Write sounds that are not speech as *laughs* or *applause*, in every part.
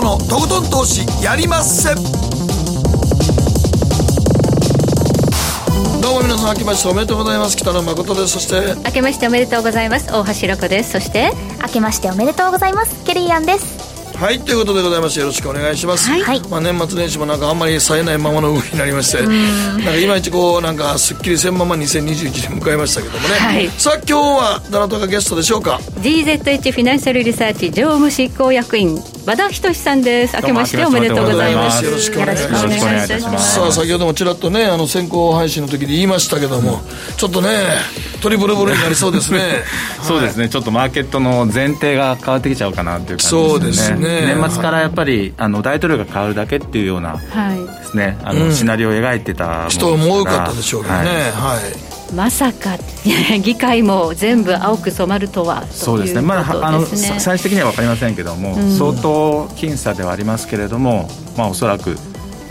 誠のとことん投資やりまっせ。どうも皆さん明けましておめでとうございます。北野誠です。そして明けましておめでとうございます。大橋ロコです。そして明けましておめでとうございます。ケリーアンですはいということでございましてよろしくお願いします、はい、まあ、年末年始もなんかあんまり冴えないままの動きになりましてなんかいまいちこうなんかすっきりせんまま2021年迎えましたけどもね、はい、さあ今日はどなたがゲストでしょうか？GZH フィナンシャルリサーチ常務執行役員和田仁さんです。明けましておめでとうございます。よろしくお願いします。さあ先ほどもちらっとねあの先行配信の時に言いましたけども、うん、ちょっとねトリブルブルになりそうですね。*laughs* そうですね、はい、ちょっとマーケットの前提が変わってきちゃうかなっていう感じですね。そうですね年末からやっぱりあの大統領が変わるだけっていうようなですね、はい、あの、うん、シナリオを描いてた人も多かったでしょうけどね。はい。まさか議会も全部青く染まるとはそうですね、まあ、あの最終的には分かりませんけども、うん、相当僅差ではありますけれども、まあ、おそらく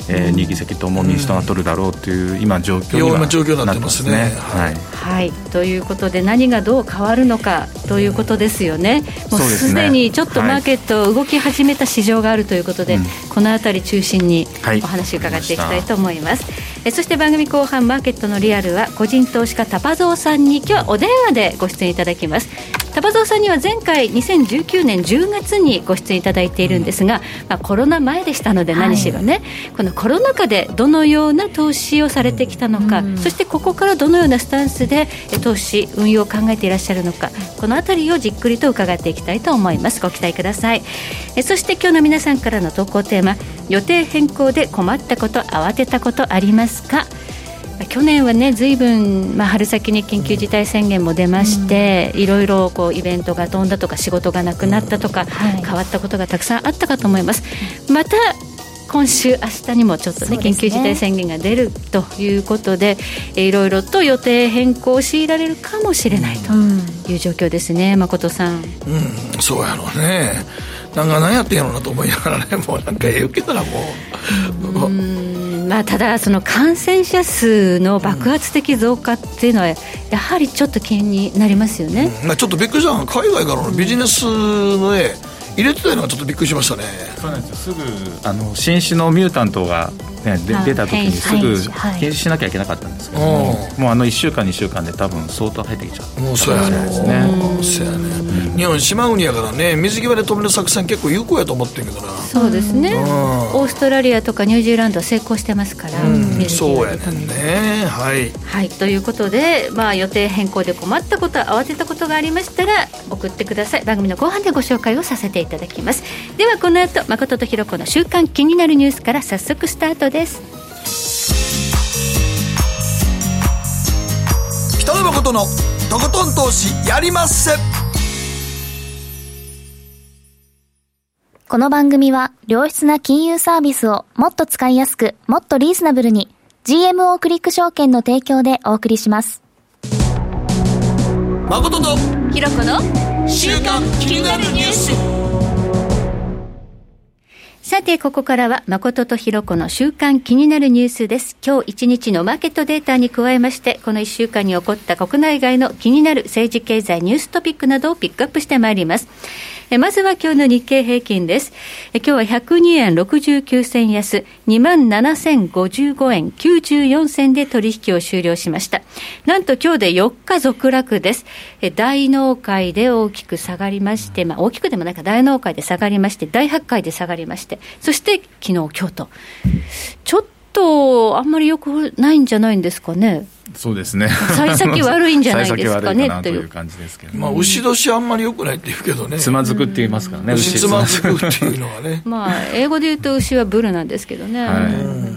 えー、2議席とも民主党が取るだろうという今状況になってますね。はい、はい、ということで何がどう変わるのかということですよね。もうすでにちょっとマーケット動き始めた市場があるということで、はい、この辺り中心にお話伺っていきたいと思います。はい、えそして番組後半マーケットのリアルは個人投資家タパゾウさんに今日はお電話でご出演いただきます。タバゾウさんには前回2019年10月にご出演いただいているんですが、まあ、コロナ前でしたので何しろね、はい、このコロナ禍でどのような投資をされてきたのか、うん、そしてここからどのようなスタンスで投資運用を考えていらっしゃるのかこの辺りをじっくりと伺っていきたいと思います。ご期待ください。えそして今日の皆さんからの投稿テーマ予定変更で困ったこと慌てたことあります？か？去年はねずいぶん、まあ、春先に緊急事態宣言も出まして、うん、いろいろこうイベントが飛んだとか仕事がなくなったとか、はい、変わったことがたくさんあったかと思います。また今週、明日にもちょっとね、ね。緊急事態宣言が出るということで、いろいろと予定変更を強いられるかもしれないという状況ですね、誠さん。うん、そうやろうね。なんか何やってんやろうなと思いながらね、もうなんかええ受けたらもう。うまあ、ただ、その感染者数の爆発的増加っていうのは、やはりちょっと気になりますよね、うん、まあ、ちょっとびっくりした海外からのビジネスのね、入れてたのがちょっとびっくりしましたね。そうなんですよ。すぐあの新種のミュータントがね、出た時にすぐ検視しなきゃいけなかったんですけども、もうあの1週間2週間で多分相当入ってきちゃうもうそうやね。そうやね、日本島国やからね水際で止める作戦結構有効やと思ってんけどな。そうですね、オーストラリアとかニュージーランドは成功してますから、そうやねね。はい、はい、ということで、まあ、予定変更で困ったこと慌てたことがありましたら送ってください。番組の後半でご紹介をさせていただきます。ではこの後誠とひろ子の週刊気になるニュースから早速スタートです。北野誠のとことん投資やりまっせ。この番組は良質な金融サービスをもっと使いやすくもっとリーズナブルに GMO クリック証券の提供でお送りします。誠とひろこの週刊気になるニュースさて、ここからは、誠とひろこの週間気になるニュースです。今日一日のマーケットデータに加えまして、この1週間に起こった国内外の気になる政治経済ニューストピックなどをピックアップしてまいります。まずは今日の日経平均です。今日は102円69銭安、27,055円94銭で取引を終了しました。なんと今日で4日続落です。大納会で大きく下がりまして、まあ大きくでもないか大納会で下がりまして、大発会で下がりまして、そして昨日、今日と。ちょっとあんまりよくないんじゃないんですかね。そうですね。幸先悪いんじゃないですかね *laughs* という感じですけど、まあ牛年あんまり良くないって言うけどね。つまずくって言いますからね。牛つまずくっていうのはね。*laughs* まあ英語で言うと牛はブルなんですけどね。はい。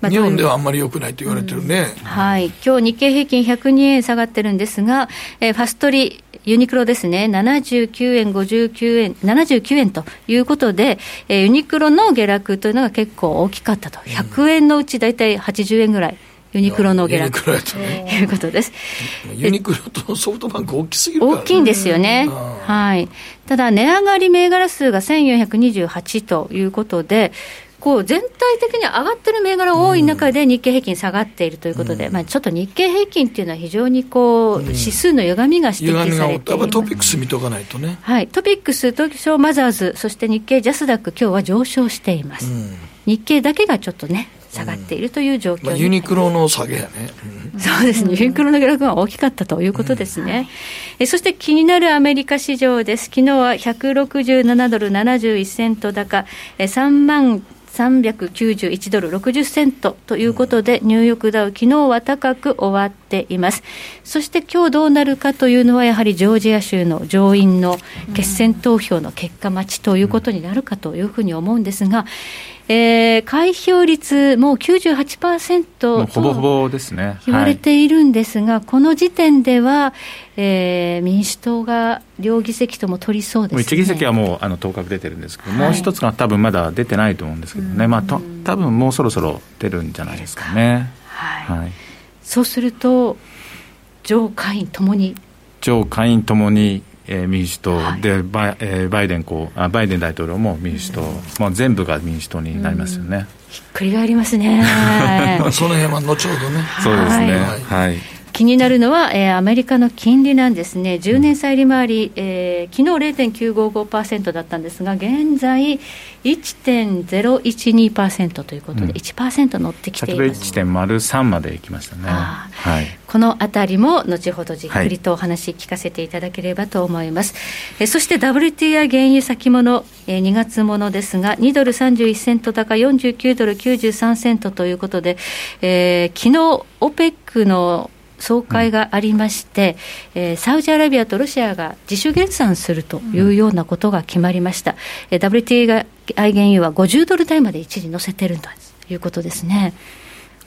まあ、日本ではあんまり良くないと言われてるね、うん、はい、今日日経平均102円下がってるんですが、えー、ファストリユニクロですね、79円、59円、79円ということで、えー、ユニクロの下落というのが結構大きかったと、100円のうち大体80円ぐらい。ユニクロの下落ということです。ユニクロとソフトバンク大きすぎる、ね、大きいんですよね。はい。ただ、値上がり銘柄数が1428ということで、こう全体的に上がってる銘柄多い中で日経平均下がっているということで、うん、まあ、ちょっと日経平均っていうのは非常にこう、指数の歪みが指摘されています、トピックス見とかないとね、はい、トピックス、東証マザーズ、そして日経ジャスダック、今日は上昇しています、うん、日経だけがちょっとね、下がっているという状況、まあ、ユニクロの下げやね、そうですね、ユニクロの下落が大きかったということですね、えそして気になるアメリカ市場です、昨日は167ドル71セント高、え3万391ドル60セントということで、ニューヨークダウ、昨日は高く終わっています。そして今日どうなるかというのは、やはりジョージア州の上院の決選投票の結果待ちということになるかというふうに思うんですが、えー、開票率もう98%とほぼほぼですね。言われているんですが、はい、この時点では、えー、民主党が両議席とも取りそうです、ね、1議席はもうあの当確出てるんですけど、はい、もう一つが多分まだ出てないと思うんですけどね、まあ、と多分もうそろそろ出るんじゃないですかね。はい、はい、そうすると上下院ともに。上下院ともにえー、民主党、はい、でバイ,、えー、バイデンこうあバイデン大統領も民主党、まあ、全部が民主党になりますよね。ひっくり返りますね。その辺は後ほどね。そうですね。はい、はい気になるのは、えー、アメリカの金利なんですね、10年債利回り、えー、昨日0.955%だったんですが、現在1.012%ということで、うん、1%乗ってきています。1.03までいきましたね。はい、このあたりも後ほどじっくりとお話聞かせていただければと思います。はい、えそして WTI 原油先物、えー、2月ものですが、2ドル31セント高、49ドル93セントということで、えー、昨日 OPEC の総会がありまして、うん、えー、サウジアラビアとロシアが自主減産するというようなことが決まりました、うん、WTI 原油は50ドル台まで一時乗せてるということですね。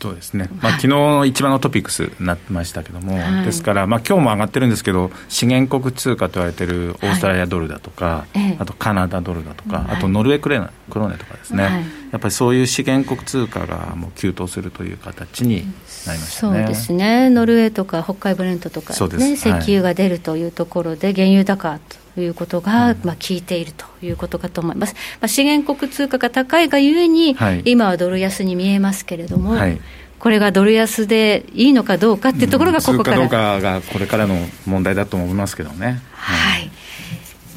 そうですね、まあ、昨日一番のトピックスになってましたけども、はい、ですから、まあ今日も上がってるんですけど、資源国通貨と言われてい。るオーストラリアドルだとか、はい、あとカナダドルだとか、はい、あとノルウェークレクローネとかですね、やっぱりそういう資源国通貨がもう急騰するという形にね、そうですね、ノルウェーとか北海ブレントとか、ね、石油が出るというところで、原油高ということが、まあ、効いているということかと思います。まあ、資源国通貨が高いがゆえに、今はドル安に見えますけれども、はいこれがドル安でいいのかどうかっていうところがここから、うん、かどうかがこれからの問題だと思いますけどね。はい、はい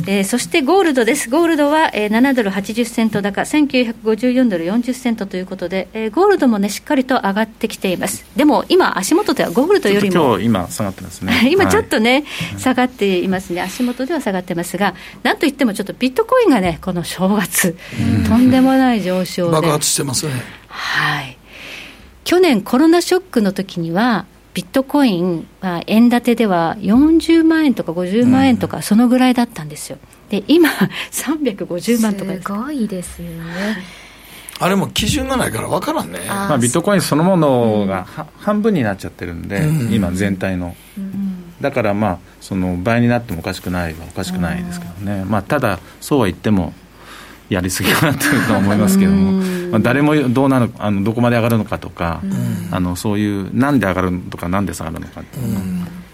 えー、そしてゴールドです、ゴールドは、えー、7ドル80セント高、1954ドル40セントということで、えー、ゴールドもね、しっかりと上がってきています、でも今、足元ではゴールドよりも、今日今、下がってますね。*laughs* 今ちょっとね、はい、下がっていますね、足元では下がってますが、なんといってもちょっとビットコインがね、この正月、とんでもない上昇で、爆発してますね。はい。去年コロナショックの時にはビットコインは円建てでは40万円とか50万円とかそのぐらいだったんですよ。で今350万とかす。ごいですよね。あれも基準がないから分からんね、まあ、ビットコインそのものが、う。ん、半分になっちゃってるんで、うん、今、全体の、うん、だからまあその倍になってもおかしくないはおかしくないですけどね、まあ、ただ、そうは言っても、やりすぎかなというと思いますけども、まあ、誰もどうなるあのどこまで上がるのかとか、あのそういうなんで上がるとかなんで下がるのかっていうの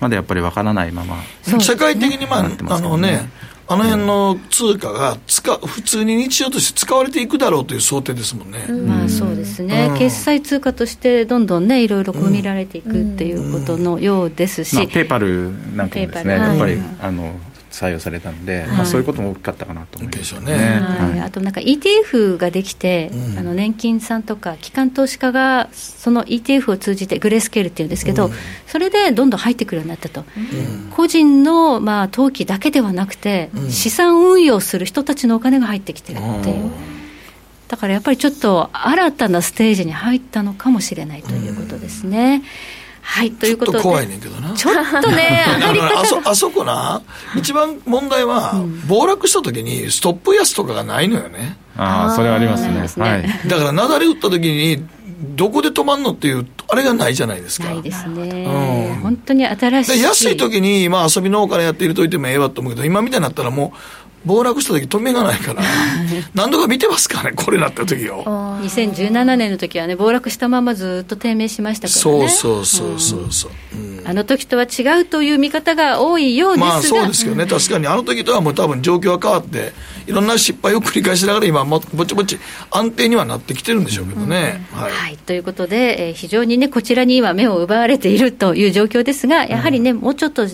まだやっぱりわからないまま、世界的に、まあ、あのねあの辺の通貨が使普通に日常として使われていくだろうという想定ですもんね。まあそうですね、うん、決済通貨としてどんどんね、いろいろ組みられていくっていうことのようですし、まあ、ペーパルなんかもですね、やっぱり、あの採用されたので、はい、まあ、そういうことも大きかったかなと思いますね、はい、あとなんか ETF ができて、うん、あの年金さんとか機関投資家がその ETF を通じてグレースケールっていうんですけど、うん、それでどんどん入ってくるようになったと、うん、個人のまあ登記だけではなくて、資産運用する人たちのお金が入ってきてるっていう。だからやっぱりちょっと新たなステージに入ったのかもしれないということですね。はいということで。怖いねんけどな。ちょっとね *laughs* あそあそこな一番問題は、暴落した時にストップ安とかがないのよね。ああそれはありますね、ね、はい、だから雪崩打った時にどこで止まんのっていうあれがないじゃないですか。ないですね、うん、本当に新しい。安い時にまあ遊びのお金やって入れといてもええわと思うけど今みたいになったらもう暴落した時止めがないから *laughs* 何度か見てますからねこれなった時を2017年の時はね暴落したままずっと低迷しましたからね。そうそうそうそう、う。ん、あの時とは違うという見方が多いようですが。まあそうですけどね。確かに。あの時とはもう多分状況は変わっていろんな失敗を繰り返しながら今もぼちぼち安定にはなってきてるんでしょうけどね、はい、はい、ということで、えー、非常にねこちらに今目を奪われているという状況ですがやはりね、もうちょっと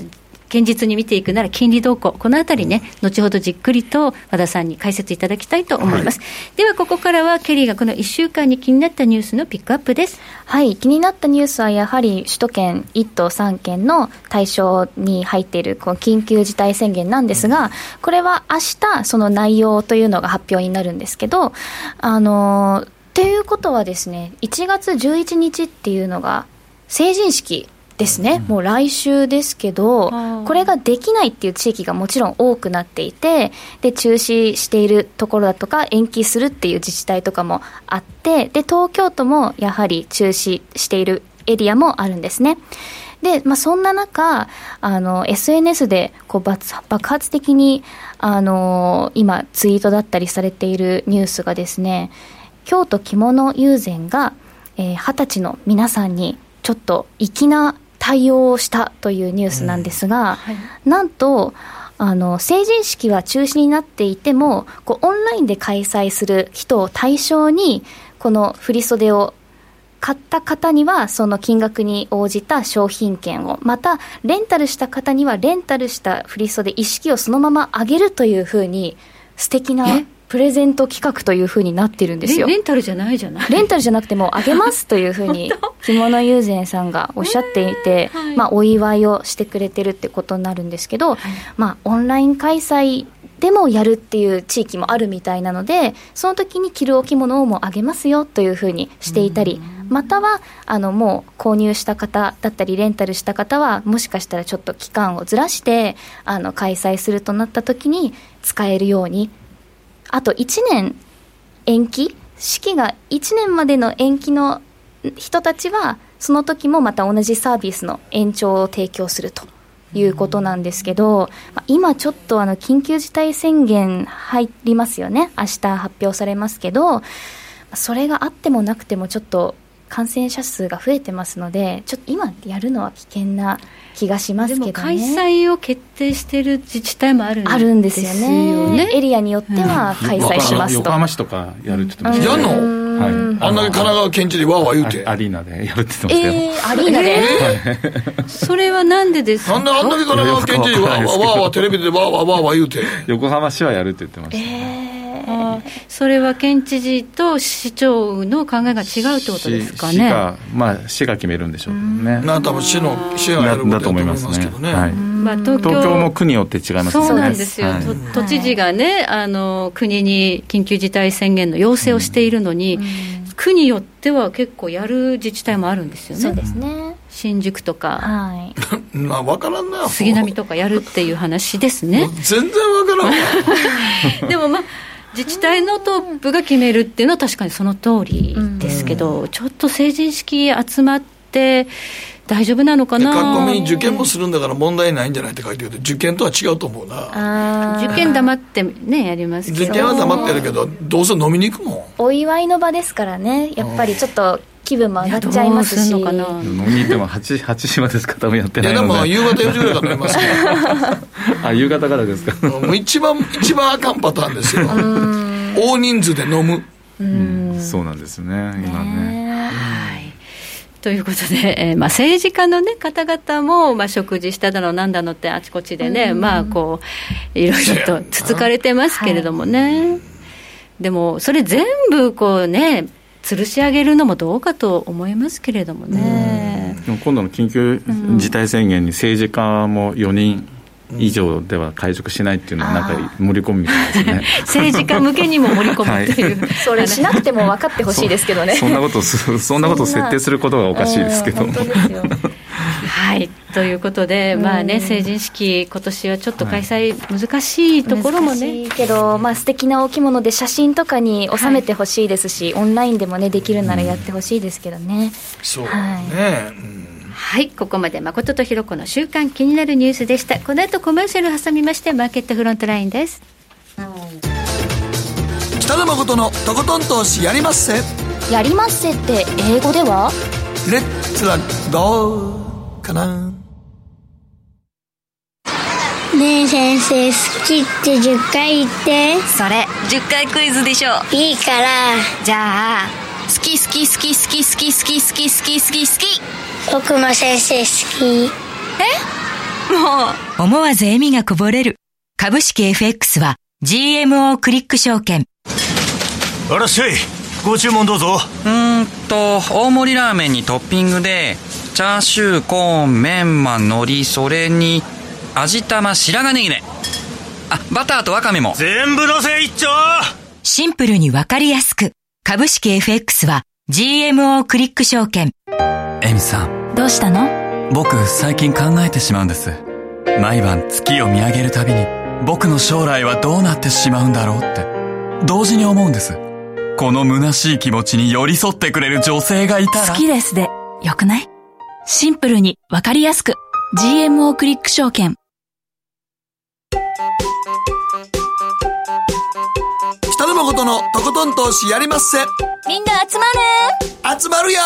現実に見ていくなら金利動向、このあたりね、後ほどじっくりと和田さんに解説いただきたいと思います。はい、では、ここからはケリーがこの1週間に気になったニュースのピックアップです。はい、気になったニュースはやはり首都圏1都3県の対象に入っているこの緊急事態宣言なんですが、これは明日その内容というのが発表になるんですけど、あのということはですね、1月11日っていうのが成人式ですね、もう来週ですけど、これができないっていう地域がもちろん多くなっていて、で中止しているところだとか、延期するっていう自治体とかもあって、で東京都もやはり中止しているエリアもあるんですね。で、まあ、そんな中、あの、SNS でこう爆発的に、あの、今、ツイートだったりされているニュースがですね、京都着物友禅が、えー、20歳の皆さんに、ちょっと粋な対応をしたというニュースなんですが、はい、なんと、あの成人式は中止になっていてもこうオンラインで開催する人を対象にこの振袖を買った方にはその金額に応じた商品券をまたレンタルした方にはレンタルした振袖一式をそのままあげるというふうに素敵なプレゼント企画というふうになってるんですよ。レンタルじゃないじゃない。レンタルじゃなくてもあげますというふうに *laughs* 着物友禅さんがおっしゃっていて、えーはい、まあ、お祝いをしてくれてるってことになるんですけど、はい、まあ、オンライン開催でもやるっていう地域もあるみたいなのでその時に着るお着物をもあげますよというふうにしていたり、またはあのもう購入した方だったりレンタルした方はもしかしたらちょっと期間をずらしてあの開催するとなった時に使えるようにあと1年延期？式が1年までの延期の人たちはその時もまた同じサービスの延長を提供するということなんですけど、今ちょっとあの緊急事態宣言入りますよね。明日発表されますけどそれがあってもなくてもちょっと感染者数が増えてますので、ちょっと今やるのは危険な気がしますけど、ね、開催を決定している自治体もあるんですよね。あるんですよね。エリアによっては開催します。と。横浜市とかやるって言ってました、やんの？はい、あんだけ神奈川県知事わーわー言うて。アリーナで。やるって言ってましたよ、えー、アリーナで、えー、それはなんでですか？なんであんだけ神奈川県知事わーわーわーわーテレビでわーわーわーわー言うて。横浜市はやるって言ってました、えーそれは県知事と市長の考えが違うってことですかね？市が、まあ、市が決めるんでしょうね。な多分市の、市がやるだと思いますけどね。はい、まあ、東京東京も区によって違いますね。そうなんですよ。はい、都知事がね、あの、国に緊急事態宣言の要請をしているのに、区によっては結構やる自治体もあるんですよね。そうですね。新宿とか、はい、まあ分からんな杉並とかやるっていう話ですね。全然分からん *laughs* でもまあ自治体のトップが決めるっていうのは確かにその通りですけど、ちょっと成人式集まって大丈夫なのかな？書き込みに受験もするんだから問題ないんじゃないって書いてるけど受験とは違うと思うな。受験黙ってねやりますけど。受験は黙ってるけどどうせ飲みに行くもん。お祝いの場ですからね。やっぱりちょっと気分も上がっちゃいますし。飲みに行っても 8, 8時までしか多分やってないので。いやでも夕方4時ぐらいから飲みます *laughs* あ、夕方からですか。もう一番、一番あかんパターンですよ。大人数で飲む。うん、そうなんですね、今ね。はいということで、えーまあ、政治家の、ね、方々も、まあ、食事しただのなんだのってあちこちでね、まあこういろいろとつつかれてますけれどもね、はい、でもそれ全部こうね吊るし上げるのもどうかと思いますけれどもね。でも今度の緊急事態宣言に政治家も4人以上では会食しないっていうのは、なんか盛り込むみたいですね。政治家向けにも盛り込むっていう、*laughs* はい、それしなくても分かってほしいですけどね。そんなことそんなことを設定することがおかしいですけども。はいということで、まあね、成人式、今年はちょっと開催難しいところもね。はい、けど、まあ素敵なお着物で写真とかに収めてほしいですし、はい、オンラインでもね、できるならやってほしいですけどね。そうね、はいはい、ここまで誠とひろ子の週刊気になるニュースでした。この後コマーシャル挟みまして、マーケットフロントラインです。北野誠のとことん投資やりまっせ。やりまっせって英語では？レッツラゴーかな。ねえ先生好きって10回言って。それ10回クイズでしょ。いいから。じゃあ好き好き好き好き好き好き好き好き好き好き。僕も先生好き。え？もう。思わず笑みがこぼれる。株式 FX は GMO クリック証券。あらっしゃい。ご注文どうぞ。うんと大盛りラーメンにトッピングでチャーシューコーンメンマ海苔それに味玉白髪ネギね。あバターとワカメも。全部のせ一丁！シンプルにわかりやすく。株式 FX は GMO クリック証券。エミさん。どうしたの？僕最近考えてしまうんです。毎晩月を見上げるたびに僕の将来はどうなってしまうんだろうって。同時に思うんです。この虚しい気持ちに寄り添ってくれる女性がいたら。好きですで。よくない？シンプルにわかりやすく。GMO クリック証券。北野誠のとことん投資やりまっせ。みんな集まる。集まるよ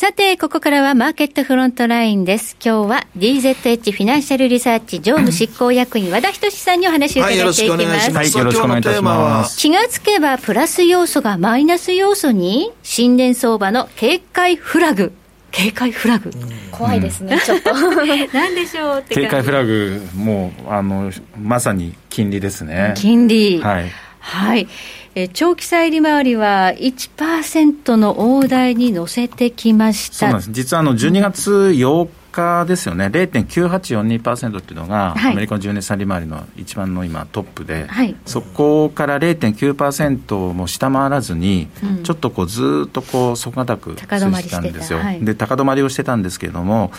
さて、ここからはマーケットフロントラインです。今日は DZH フィナンシャルリサーチ常務執行役員和田仁さんにお話を伺っていきます。はい、よろしくお願いします。はい、よろしくお願いいたします。気がつけばプラス要素がマイナス要素に新年相場の警戒フラグ。警戒フラグ、怖いですね、ちょっと *laughs* 何でしょうって警戒フラグもうあのまさに金利ですね金利はい、はいえ長期債利回りは1%の大台に乗せてきました。そうなんです。実はあの12月8日ですよね、0.9842%っていうのが、アメリカの10年債利回りの一番の今、トップで、はい、そこから0.9%も下回らずに、うん、ちょっとこうずっとこう底堅く高止まりした。んですよ、はい、で高止まりをしてたんですけれども、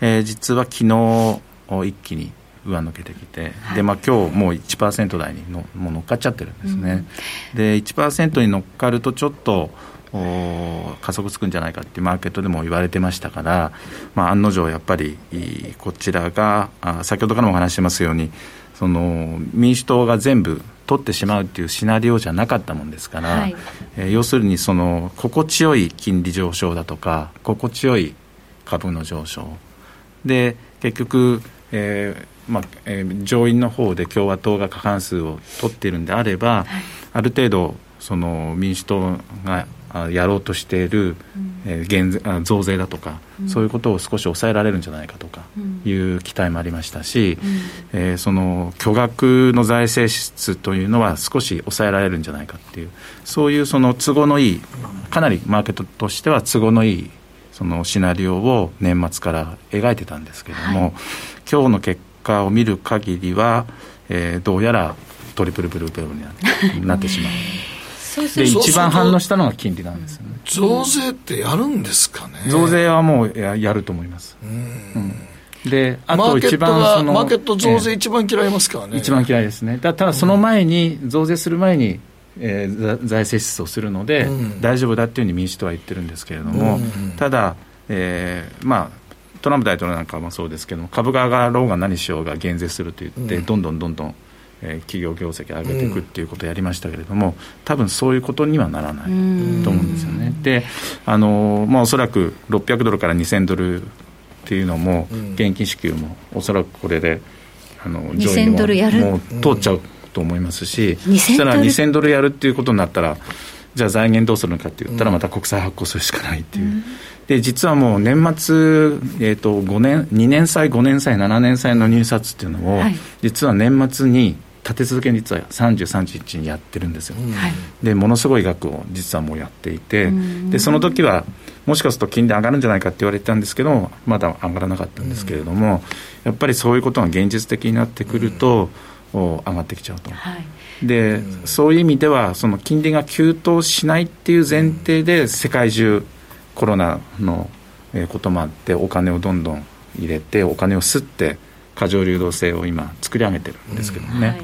えー、実は昨日一気に上抜けてきて、はい、でまあ今日もう1%台にのもう乗っかっちゃってるんですね、うん、で1%に乗っかるとちょっと加速つくんじゃないかってマーケットでも言われてましたから、まあ、案の定やっぱりこちらがあ先ほどからもお話してますようにその民主党が全部取ってしまうっていうシナリオじゃなかったもんですから、はい、えー、要するにその心地よい金利上昇だとか心地よい株の上昇。で結局、えーまあえー、上院の方で共和党が過半数を取っているんであれば、はい、ある程度その民主党がやろうとしている、えー、減増税だとか、うん、そういうことを少し抑えられるんじゃないかとかいう期待もありましたし、うん、えー、その巨額の財政支出というのは少し抑えられるんじゃないかっていうそういうその都合のいいかなりマーケットとしては都合のいいそのシナリオを年末から描いてたんですけれども、はい、今日の結果を見る限りは、えー、どうやらトリプルブルーベルに *laughs* なってしまう。で一番反応したのが金利なんですよね。増税ってやるんですかね。増税はもうややると思います。うん。であと一番そのマーケット増税一番嫌いますからね、一番嫌いですね。だただその前に、増税する前にえー、財政出動するので、うん、大丈夫だっていうふうに民主党は言ってるんですけれども、うん。ただ、えー、まあトランプ大統領なんかもそうですけど株が上がろうが何しようが減税すると言って、うん、どんどんどんどんえー、企業業績上げていくっていうことをやりましたけれども、うん、多分そういうことにはならないと思うんですよね。であの、まあ、おそらく600ドルから2000ドルっていうのも、現金支給もおそらくこれであの上位にももう通っちゃうと思いますし、そしたら2000ドルやるっていうことになったらじゃあ財源どうするのかって言ったらまた国債発行するしかないっていう。うん。で実はもう年末、えーと、5年2年債、5年債、7年債の入札っていうのを、はい、実は年末に立て続けに実は33日にやってるんですよ、でものすごい額を実はもうやっていて、でその時はもしかすると金利上がるんじゃないかって言われてたんですけどまだ上がらなかったんですけれども、やっぱりそういうことが現実的になってくると、上がってきちゃうと。はいで、そういう意味ではその金利が急騰しないっていう前提で世界中コロナのこともあってお金をどんどん入れてお金を吸って過剰流動性を今作り上げてるんですけどね。うんはい、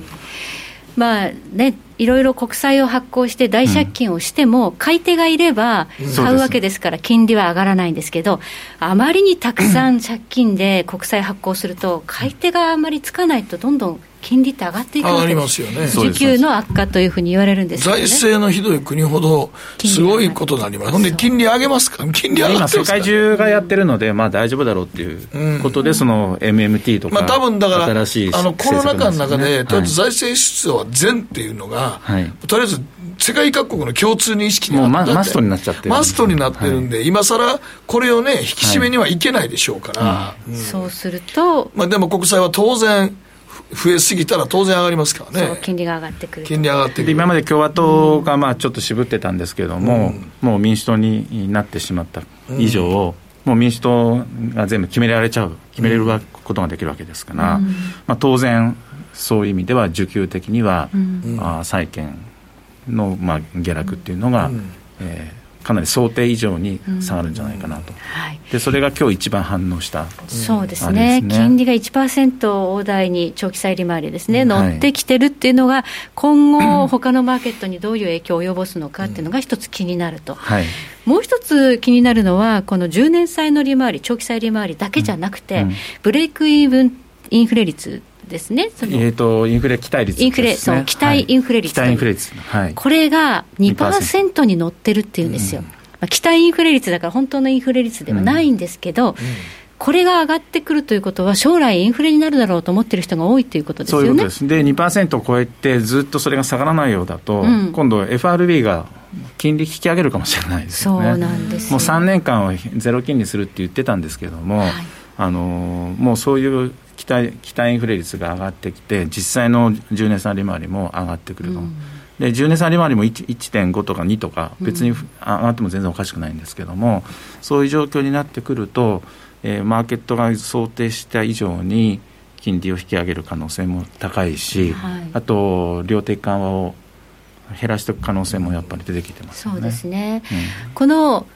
まあね、いろいろ国債を発行して大借金をしても、買い手がいれば買うわけですから、金利は上がらないんですけど、あまりにたくさん借金で国債発行すると、買い手があまりつかないと、どんどん金利って上がっていくわけです。よね。需給の悪化というふうに言われるんですよね。財政のひどい国ほどすごいことになります。ほんで金利上げますか？金利上がって今世界中がやってるのでまあ大丈夫だろうっていうことで、その MMT とか、まあ多分だから新しいあのコロナ禍の中で、とりあえず財政出動は善っていうのが、はい、とりあえず世界各国の共通認識になってマストになっちゃってマストになってるんで、はい、今さらこれをね引き締めにはいけないでしょうから、はいうん、そうすると、まあ、でも国債は当然増えすぎたら当然上がりますからね。金利が上がってくる金利上がってくる。今まで共和党がまあちょっと渋ってたんですけども、うん、もう民主党になってしまった以上、うん、もう民主党が全部決められちゃう決めれることができるわけですから、うん、まあ、当然そういう意味では需給的には、うん、あ債券の、まあ、下落っていうのが、うん、えー、かなり想定以上に下がるんじゃないかなと、はい、でそれが今日一番反応した、そうですね、ね。金利が1%大台に長期債利回りですね、乗ってきてるっていうのが、今後、他のマーケットにどういう影響を及ぼすのかっていうのが一つ気になると。はい。もう一つ気になるのは、この10年債の利回り、長期債利回りだけじゃなくて、うんうん、ブレイクイーブンインフレ率ですね、えーと、インフレ期待率、ね、インフレ、そう、期待インフレ率、はい、期待インフレ率、はい、これが2%に乗ってるっていうんですよ、うん、まあ、期待インフレ率だから、本当のインフレ率ではないんですけど、うん。うんこれが上がってくるということは、将来インフレになるだろうと思ってる人が多いということですよね。そういうことです。で、2%を超えてずっとそれが下がらないようだと、うん、今度 FRB が金利引き上げるかもしれないですよね。そうなんです、もう3年間はゼロ金利するって言ってたんですけども、はい、あのもうそういう期待期待インフレ率が上がってきて、実際の10年債利回りも上がってくると。うん。で10年債利回りも1.5とか2とか、別に上がっても全然おかしくないんですけども、そういう状況になってくると、えー、マーケットが想定した以上に金利を引き上げる可能性も高いし、はい、あと、量的緩和を減らしていく可能性もやっぱり出てきてます、ね、そうですね、うん、この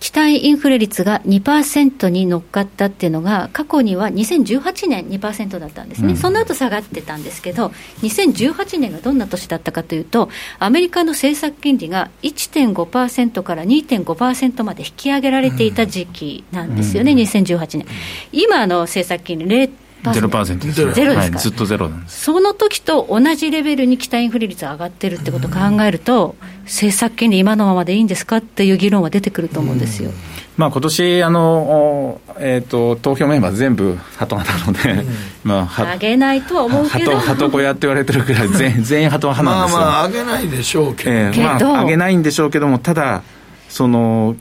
期待インフレ率が2%に乗っかったっていうのが、過去には2018年2%だったんですね、うん、その後下がってたんですけど、2018年がどんな年だったかというと、アメリカの政策金利が1.5%から2.5%まで引き上げられていた時期なんですよね、うん、2018年。今の政策金利0%ですゼロですか、はい、ずっとゼロなんです。その時と同じレベルに期待インフレ率が上がってるってことを考えると、政策金利、今のままでいいんですかっていう議論は出てくると思うんですよ。まあ今年あの、えーと、投票メンバー全部鳩なので、うん、まあ、上げないとは思うけど。鳩小屋って言われてるくらい全 *laughs* 全員鳩派なんですよ。まあまあ上げないでしょうけど、えー、まあ、上げないんでしょうけどもただその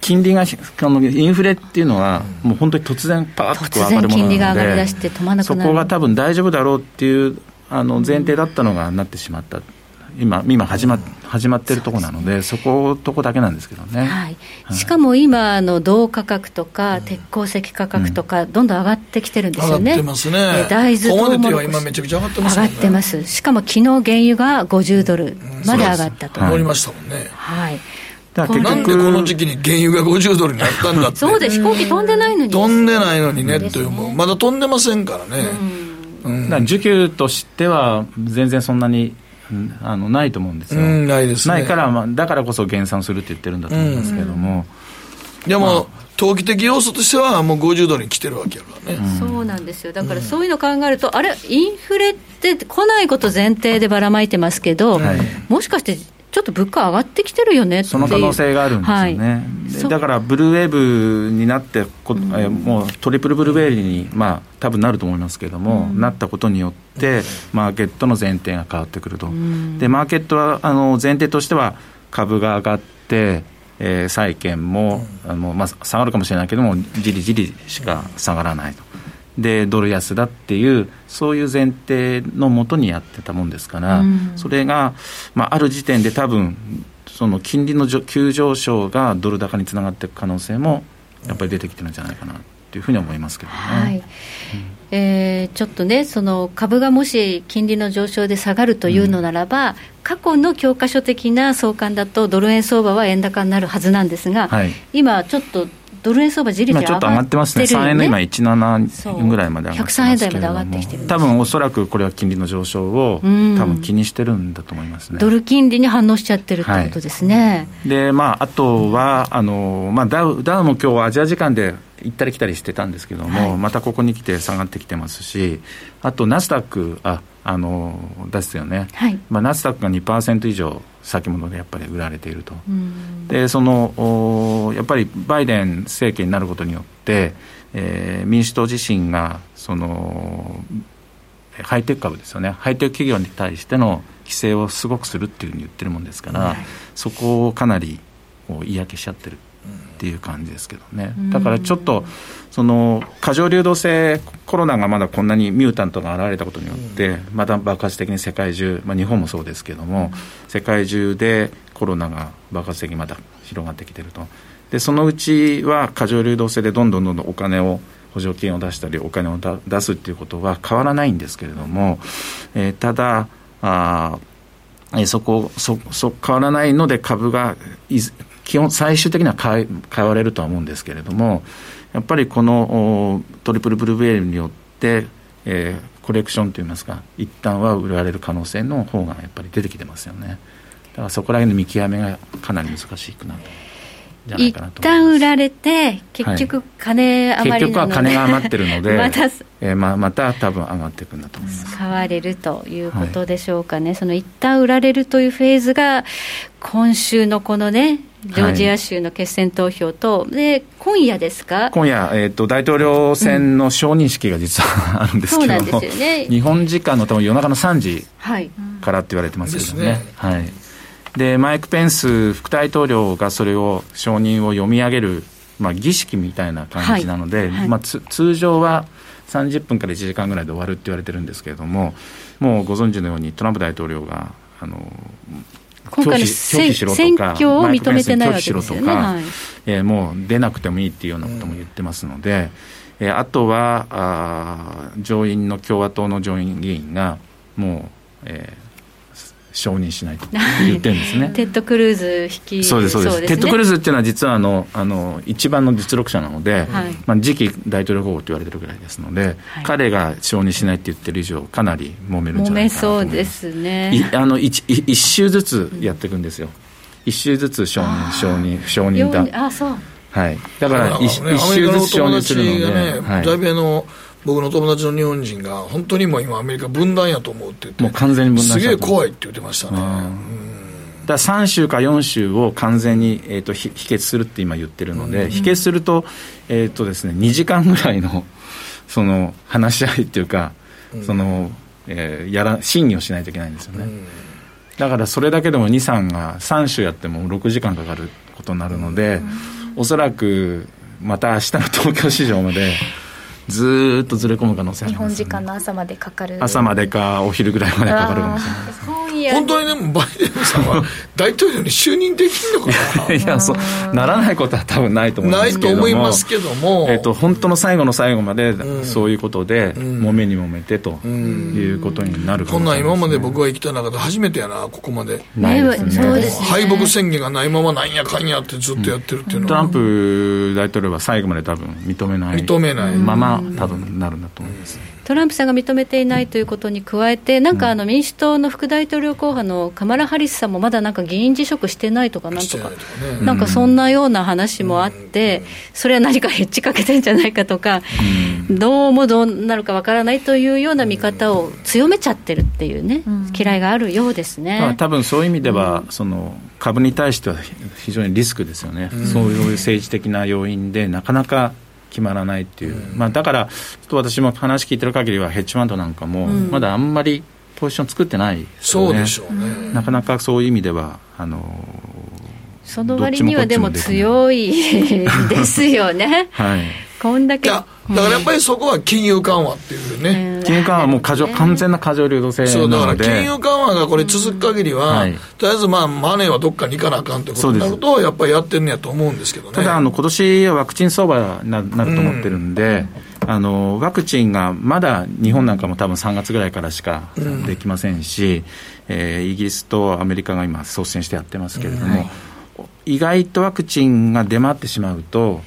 金利があのインフレっていうのは、もう本当に突然、パーッと上がるものなので、そこが多分大丈夫だろうっていうあの前提だったのがなってしまった。今、今始ま始まってるところなので、そことこだけなんですけどね、はい、しかも今の銅価格とか、鉄鉱石価格とか、どんどん上がってきてるんですよね、上がってますね、大豆、トウモロコ今、めちゃくちゃ上がってます、ね、上がってます、しかも昨日原油が50ドルまで上がったと、上がりましたもんね。はい。なんでこの時期に原油が50ドルになったんだって。そうで飛行機飛んでないのに。飛んでないのにねというまだ飛んでませんからね、うん、需給としては全然そんなにあのないと思うんですよ、ないですね。ないから、まあ、だからこそ減産するって言ってるんだと思いますけれども、でも、まあ。投機的要素としてはもう50ドルに来てるわけやからね、うん、そうなんですよ。だからそういうのを考えると、うん、あれ？インフレって来ないこと前提でばらまいてますけど、はい、もしかしてちょっと物価上がってきてるよねその可能性があるんですよね、はい、だからブルーウェーブになってこ、うん、えもうトリプルブルーウェーブに、まあ多分なると思いますけれども、うん、なったことによって、マーケットの前提が変わってくると、うん、でマーケットはあの前提としては、株が上がって、えー、債券も、あのまあ、下がるかもしれないけども、じりじりしか下がらないと。でドル安だっていうそういう前提のもとにやってたもんですから、うん、それが、まあ、ある時点で多分その金利の急上昇がドル高につながっていく可能性もやっぱり出てきてるんじゃないかなというふうに思いますけどね。はい。うん。えー、ちょっとね、その株がもし金利の上昇で下がるというのならば、うん、過去の教科書的な相関だと、ドル円相場は円高になるはずなんですが、はい、今、ちょっとドル円相場じりじり上がってる、ね、ちょっと上がってますね、3円の今、17円ぐらいまで上がってます103円台まで上がってきてる多分おそらくこれは金利の上昇を、多分気にしてるんだと思いますね。ドル金利に反応しちゃってるってことですね。はい、で、まあ、あとは、あのまあ、ダウダウも今日アジア時間で行ったり来たりしてたんですけども、はい、またここに来て下がってきてますし、あとナスダック、ああのですよね、はい、まあ、ナスダックが2%以上先物でやっぱり売られていると、でそのやっぱりバイデン政権になることによって、えー、民主党自身がそのハイテク株ですよね、ハイテク企業に対しての規制をすごくするっていうふうに言ってるもんですから、はい、そこをかなり嫌気しちゃってるっていう感じですけどね、だからちょっと、その過剰流動性、コロナがまだこんなにミュータントが現れたことによって、また爆発的に世界中、まあ、日本もそうですけども、世界中でコロナが爆発的にまた広がってきてると。でそのうちは過剰流動性でどんどんどんどんお金を補助金を出したりお金を出すっていうことは変わらないんですけれども、えー、ただあ、えー、そこそそ変わらないので株が基本最終的には買買われるとは思うんですけれどもやっぱりこのトリプルブルーベールによって、えー、コレクションといいますか一旦は売られる可能性の方がやっぱり出てきてますよね。だからそこら辺の見極めがかなり難しいくなる一旦売られて、結局金余り、はい、結局は金が余ってるので、*laughs* また、えー、ままた多分上がっていくんだと思います。買われるということでしょうかね、はい、その一旦売られるというフェーズが、今週のこのね、ジョージア州の決選投票と、はい、で今夜ですか？今夜、えーと、大統領選の承認式が実は、うん、あるんですけども、ね、日本時間の多分夜中の3時からって言われてますけどね。はい、はい。でマイク・ペンス副大統領がそれを承認を読み上げる、まあ、儀式みたいな感じなので、はい。はい、まあ、通常は30分から1時間ぐらいで終わるって言われてるんですけれどももうご存知のようにトランプ大統領があの今回の選挙を認めてないわけですよね、はい、えー、もう出なくてもいいっていうようなことも言ってますので、うん、えー、あとはあ上院の共和党の上院議員がもう、えー、承認しないと言ってるん *laughs* ですね。テッド・クルーズ引きそうですそうです、ね、テッド・クルーズっていうのは実はあのあの一番の実力者なので、はい、まあ、次期大統領候補と言われてるぐらいですので、はい、彼が承認しないって言ってる以上かなり揉めるんじゃないかなと思います。揉めそうですね。あの一一州ずつやっていくんですよ。一州ずつ承認承認承認だ。あそう。はい、だから一、ね、州ずつ承認するので、ねはい、だいぶの僕の友達の日本人が、本当にもう今、アメリカ分断やと思うって言って、もう完全に分断すげえ怖いって言ってましたね。だ3週か4週を完全に、えーと、否決するって今言ってるので、うん、否決すると,、えーとですね、2時間ぐらいの *laughs* その話し合いっていうか、うん、そのえー、やら審議をしないといけないんですよね、うん、だからそれだけでも2、3が3週やっても6時間かかることになるので、おそらくまた明日の東京市場まで。ずっとずれ込む可能性あります、ね、日本時間の朝までかかる。朝までかお昼ぐらいまでかかるかもしれないです。本当にでもバイデンさんは大統領に就任できるのかな？*laughs* いやそうならないことは多分ないと思いますけどないと思いますけども、えーと、本当の最後の最後まで、そういうことで、もめにもめてということになるかもしれない、ね、こんなん今まで僕が生きた中で初めてやなここまで。ないですね。そうですね。敗北宣言がないままなんやかんやってずっとやってるっていうのは、トランプ大統領は最後まで多分認めない。認めない。まま多分なるん。だと思います。トランプさんが認めていないということに加えて、なんかあの民主党の副大統領候補のカマラ・ハリスさんもまだなんか議員辞職してないとか、なんとか、なんかそんなような話もあって、それは何かヘッジかけてんじゃないかとか、どうもどうなるかわからないというような見方を強めちゃってるっていうね、嫌いがあるようですね。多分そういう意味では、その株に対しては非常にリスクですよね、そういう政治的な要因で、なかなか決まらないっていう、まあ、だから、ちょっと私も話聞いてる限りは、ヘッジファンドなんかも、まだあんまりポジション作ってない、ね、そうでしょうね。なかなかそういう意味では、あのその割にはでも強いですよね。*laughs* はいこんだけ。だからやっぱりそこは金融緩和っていうね。金融緩和はもう過剰、完全な過剰流動性そう、だから金融緩和がこれ続く限りは、はい、とりあえずまあマネーはどっかに行かなあかんということになると、やっぱりやってんねやと思うんですけどね。ただ、あの、今年はワクチン相場になると思ってるんで、うん、あの、ワクチンがまだ日本なんかも多分3月ぐらいからしかできませんし、うん、えー、イギリスとアメリカが今率先してやってますけれども、うん、意外とワクチンが出回ってしまうと、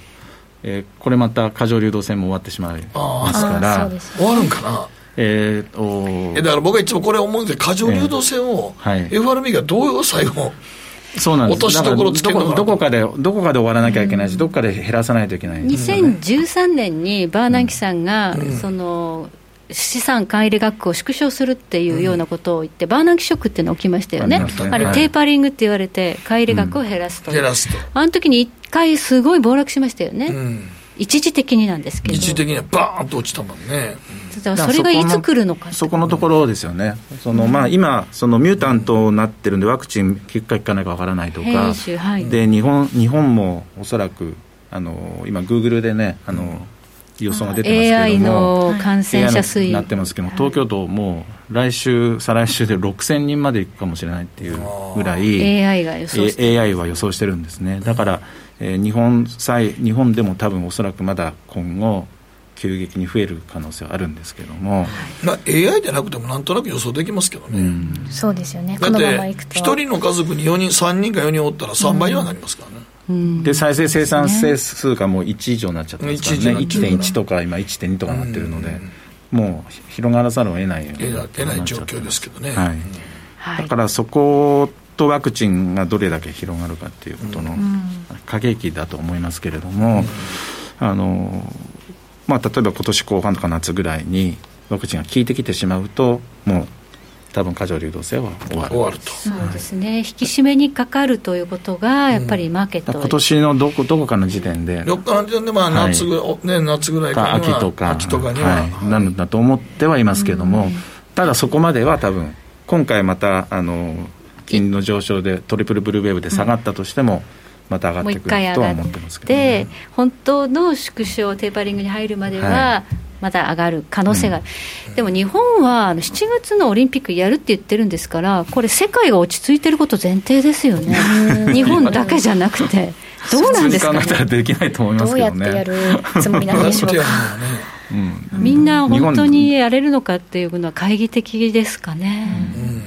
えー、これまた過剰流動性も終わってしまいますから、終わるんかな？えー、とだから僕はいつもこれ思うんで、過剰流動性を FRB がどう最後、そうなんです。落としどころつけどどこかでどこかで終わらなきゃいけないし、うん、どこかで減らさないといけない、ね、2013年にバーナンキさんが、うん、その資産買い入れ額を縮小するっていうようなことを言って、バーナンキショックっていうの起きましたよね、あれ、テーパリングって言われて、買い入れ額を減らすと、減らすと。あの時に一回、すごい暴落しましたよね。一時的になんですけど。一時的にはバーンと落ちたもんね、それがいつ来るのかそこのところですよね、そのまあ、今、そのミュータントになってるんで、ワクチン効くか効かないかわからないとか、はい、で日本日本もおそらく、あの今、グーグルでね、あの予想が出てますけども AI の感染者数になってますけども、東京都も来週、再来週で6000人までいくかもしれないっていうぐらい AI が予想して AI は予想してるんですね。だから、えー、日本際日本でも多分おそらくまだ今後急激に増える可能性はあるんですけども、まあ、AI でなくてもなんとなく予想できますけどね、うん、そうですよね。だって1人の家族に4人3人か4人おったら3倍にはなりますからね、うんで再生生産性数がもう1以上になっちゃってますからね。1.1とか今1.2とかなってるので、もう広がらざるを得ないような得ない状況ですけどね、はい、だからそことワクチンがどれだけ広がるかっていうことの過激だと思いますけれども、あのまあ、例えば今年後半とか夏ぐらいにワクチンが効いてきてしまうともう多分過剰流動性は終わる。終わると。そうですね、引き締めにかかるということが、やっぱりマーケット、うん、今年のどこどこかの時点で、どこかの時点で、まあ夏ぐ、はい、ね、夏ぐらいか秋とか。秋とかには、はい、なるんだと思ってはいますけども、うん、ただそこまでは多分、今回またあの金利の上昇でトリプルブルーウェーブで下がったとしても、また上がってくるとは思ってますけど、ね、本当の縮小、テーパリングに入るまでは、はい。まだ上がる可能性がある、うん、でも日本は7月のオリンピックやるって言ってるんですから、これ、世界が落ち着いてること前提ですよね、日本だけじゃなくて、*laughs* どうなんですか、ね、考えたらできないと思いますけどね。どうやってやるつもりなんでしょうか。*laughs* うん、みんな本当にやれるのかっていうのは懐疑的ですかね。うん、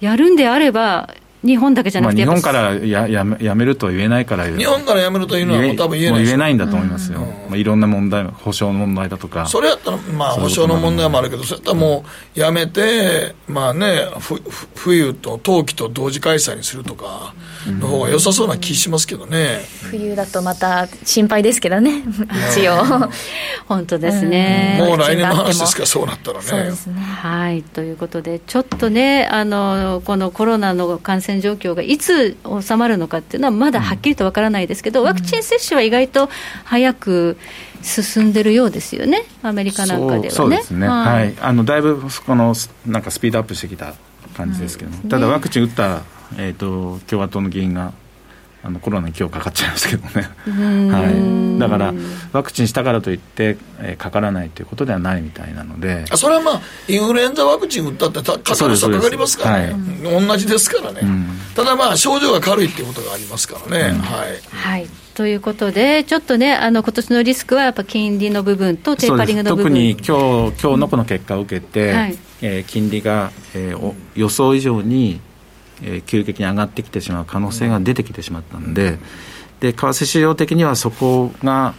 やるんであれば日本だけじゃなくて、まあ、日本からややめやめるとは言えないから日本からやめるというのは多分言えない言えないんだと思いますよ、うん、まあ、いろんな問題保証の問題だとか。それやったらまあ保証の問題もあるけどそれやったらもうやめてまあねふ冬と冬季と同時開催にするとかの方が良さそうな気しますけどね、冬だとまた心配ですけどね。一応。*laughs* 本当ですね、もう来年の話ですかそうなったらね、ね、はい。ということでちょっとねあのこのコロナの感染状況がいつ収まるのかっていうのはまだはっきりとわからないですけど、ワクチン接種は意外と早く進んでるようですよね、アメリカなんかではね。そうですね、はい、あのだいぶこのなんかスピードアップしてきた感じですけど、はい、ただワクチン打った、えーと共和党の議員があのコロナに今日かかっちゃいますけどね、はい、だからワクチンしたからといって、えー、かからないということではないみたいなので。それはまあインフルエンザワクチン打ったってかかる人かかりますからね、はい、同じですからね、うん、ただまあ症状が軽いっていうことがありますからね、うん、はい、はい。ということで、ちょっとね、あの今年のリスクはやっぱ金利の部分とテーパリングの部分。特に今日今日のこの結果を受けて、はい、えー、金利が、えー、予想以上にえー、急激に上がってきてしまう可能性が出てきてしまったので、で為替市場的にはそこが、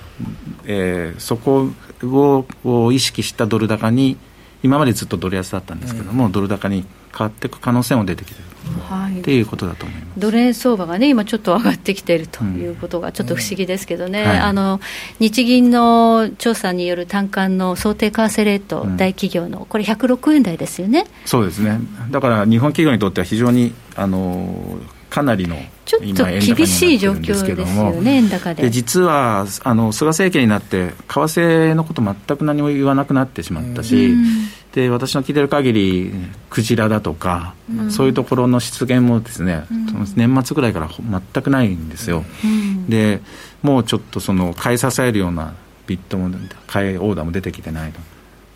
えー、そこをを意識したドル高に今までずっとドル安だったんですけども、うん、ドル高に変わっていく可能性も出てきてる、はい、っていうことだと思います。ドル円相場がね、今ちょっと上がってきているということが、ちょっと不思議ですけどね、うん。はい、あの日銀の調査による単管の想定為替レート、うん、大企業の、これ、106円台ですよね。そうですね、だから日本企業にとっては非常にあのかなりのちょっと厳しい状況ですよね、円高で。で実はあの菅政権になって、為替のこと全く何も言わなくなってしまったし、うん、で私の聞いてる限り、クジラだとか、うん、そういうところの出現もですね、うん、年末ぐらいから全くないんですよ。でもうちょっとその買い支えるようなビットも買いオーダーも出てきてないと。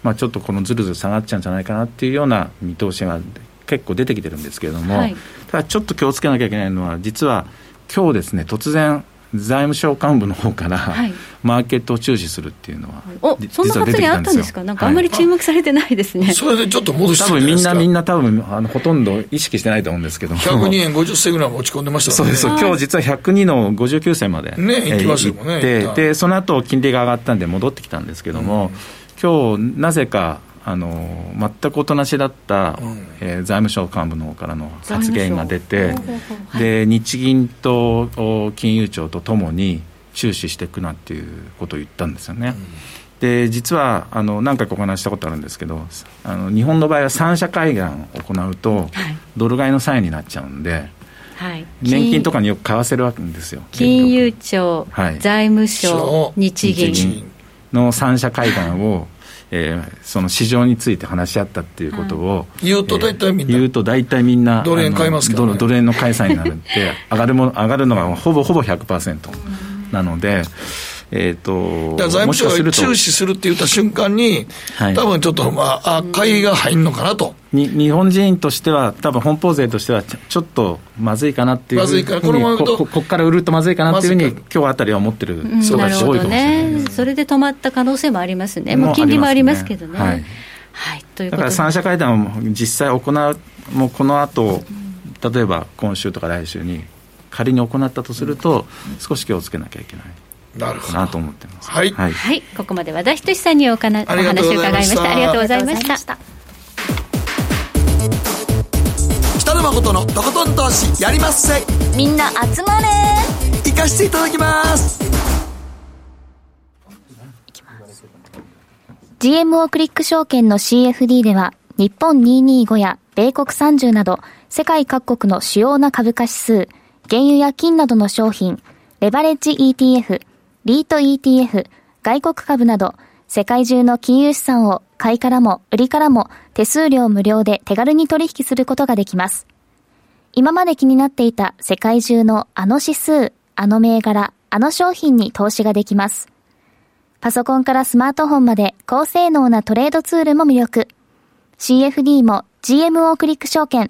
まあ、ちょっとこのずるずる下がっちゃうんじゃないかなっていうような見通しが結構出てきてるんですけれども、はい、ただちょっと気をつけなきゃいけないのは、実は今日ですね、突然、財務省幹部の方から、はい、マーケットを注視するっていうのは、おそんな発言あったんですか、なんかあんまり注目されてないですね、はい、それでちょっと戻して多分みんな、みんな、多分あのほとんど意識してないと思うんですけども、102円50銭ぐらい落ち込んでましたそうです、今日実は102の59銭まで、ね、行きましたもんね。で、その後金利が上がったんで、戻ってきたんですけども、うん、今日なぜか、あの全くおとなしだった、うん、えー、財務省幹部の方からの発言が出て、で日銀と金融庁とともに注視していくなっていうことを言ったんですよね。で実はあの何回かお話したことあるんですけどあの日本の場合は三者会談を行うと、はい、ドル買いのサインになっちゃうんで、はい、年金とかによく買わせるわけですよ金融庁、はい、財務省日銀の三者会談をえー、その市場について話し合ったっていうことを、言うと大体みんな、言うと大体みんな、ドル円買いますけど、ね、ドル円の解散になるんで、上がるも上がるのがほぼほぼ100%なので、えーと、財務省が注視するって言った瞬間に、はい、多分ちょっと、まあ、あ買いが入るのかなと。に日本人としては、多分本邦税としてはち、ちょっとまずいかなっていう、まずいからこのままこここから売るとまずいかなっていうふうに、今日あたりは思ってる人が多いかもしれない、ね、それで止まった可能性もありますね、もう金利もありますけどね。はい。はい、というだから三者会談を実際行う、もうこの後例えば今週とか来週に仮に行ったとすると、少し気をつけなきゃいけない。なるほどなと思ってます。はい、はい、はい、ここまで和田仁さんにおかなお話を伺いました。ありがとうございました。北野誠のとことん投資やりまっせ。みんな集まれ。行かしていただきます。GMO クリック証券の CFD では、日本225や米国30など、世界各国の主要な株価指数、原油や金などの商品、レバレッジ ETF、リート ETF、外国株など、世界中の金融資産を買いからも売りからも手数料無料で手軽に取引することができます。今まで気になっていた世界中のあの指数、あの銘柄、あの商品に投資ができます。パソコンからスマートフォンまで高性能なトレードツールも魅力。CFD も GMO クリック証券。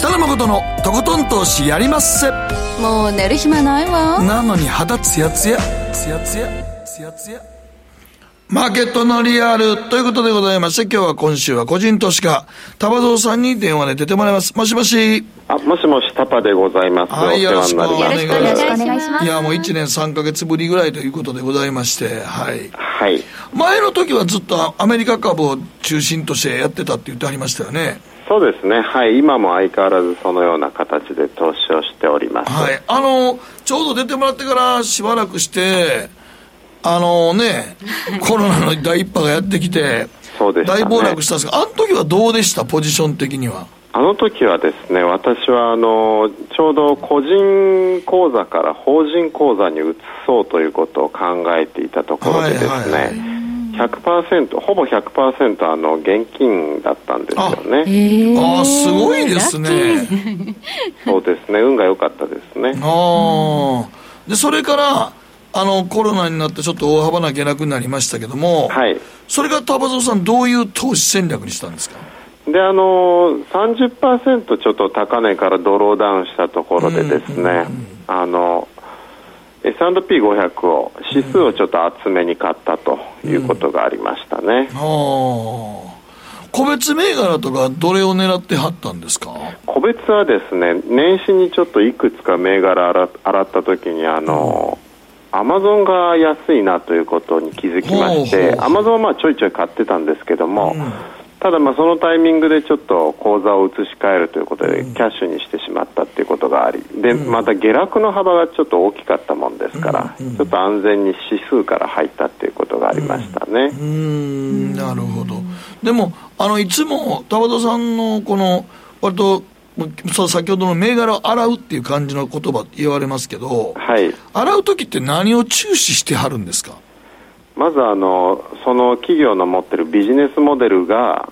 北野誠のとことん投資やりまっせもう寝る暇ないわなのに肌ツヤツヤツヤツヤツヤツヤマーケットのリアルということでございまして、今日は今週は個人投資家、タバゾウさんに電話で出てもらいます。もしもし。あ、もしもし、タパでございます。はい、よろしくお願いします。いや、もう1年3か月ぶりぐらいということでございまして、はい。はい。前の時はずっとアメリカ株を中心としてやってたって言ってありましたよね。そうですね、はい、今も相変わらずそのような形で投資をしております、はい、あのちょうど出てもらってからしばらくして、あのね、*laughs* コロナの第一波がやってきて、そうで、ね、大暴落したんですが、あの時はどうでした、ポジション的には。あの時はですね、私はあのちょうど個人口座から法人口座に移そうということを考えていたところでですね、はいはいはい100%ほぼ100%あの現金だったんですよね。ああすごいですね。そうですね。運が良かったですね。ああでそれからあのコロナになってちょっと大幅な下落になりましたけども、はい、それが田畑さんどういう投資戦略にしたんですか？であの30%ちょっと高値からドローダウンしたところでですね、うんうんうん、あの S&P500 を指数をちょっと厚めに買ったということがありましたね、うん、個別銘柄とかどれを狙ってはったんですか？個別はですね年始にちょっといくつか銘柄洗洗った時にあの、アマゾンが安いなということに気づきましてアマゾンはまあちょいちょい買ってたんですけども、うんただ、まあそのタイミングでちょっと口座を移し替えるということで、キャッシュにしてしまったということがあり、でまた下落の幅がちょっと大きかったもんですから、ちょっと安全に指数から入ったということがありましたね。うん。なるほど。でもあのいつも田畑さんのこの割とそう先ほどの銘柄を洗うっていう感じの言葉言われますけど、はい、洗う時って何を注視してはるんですか？まずあのその企業の持ってるビジネスモデルが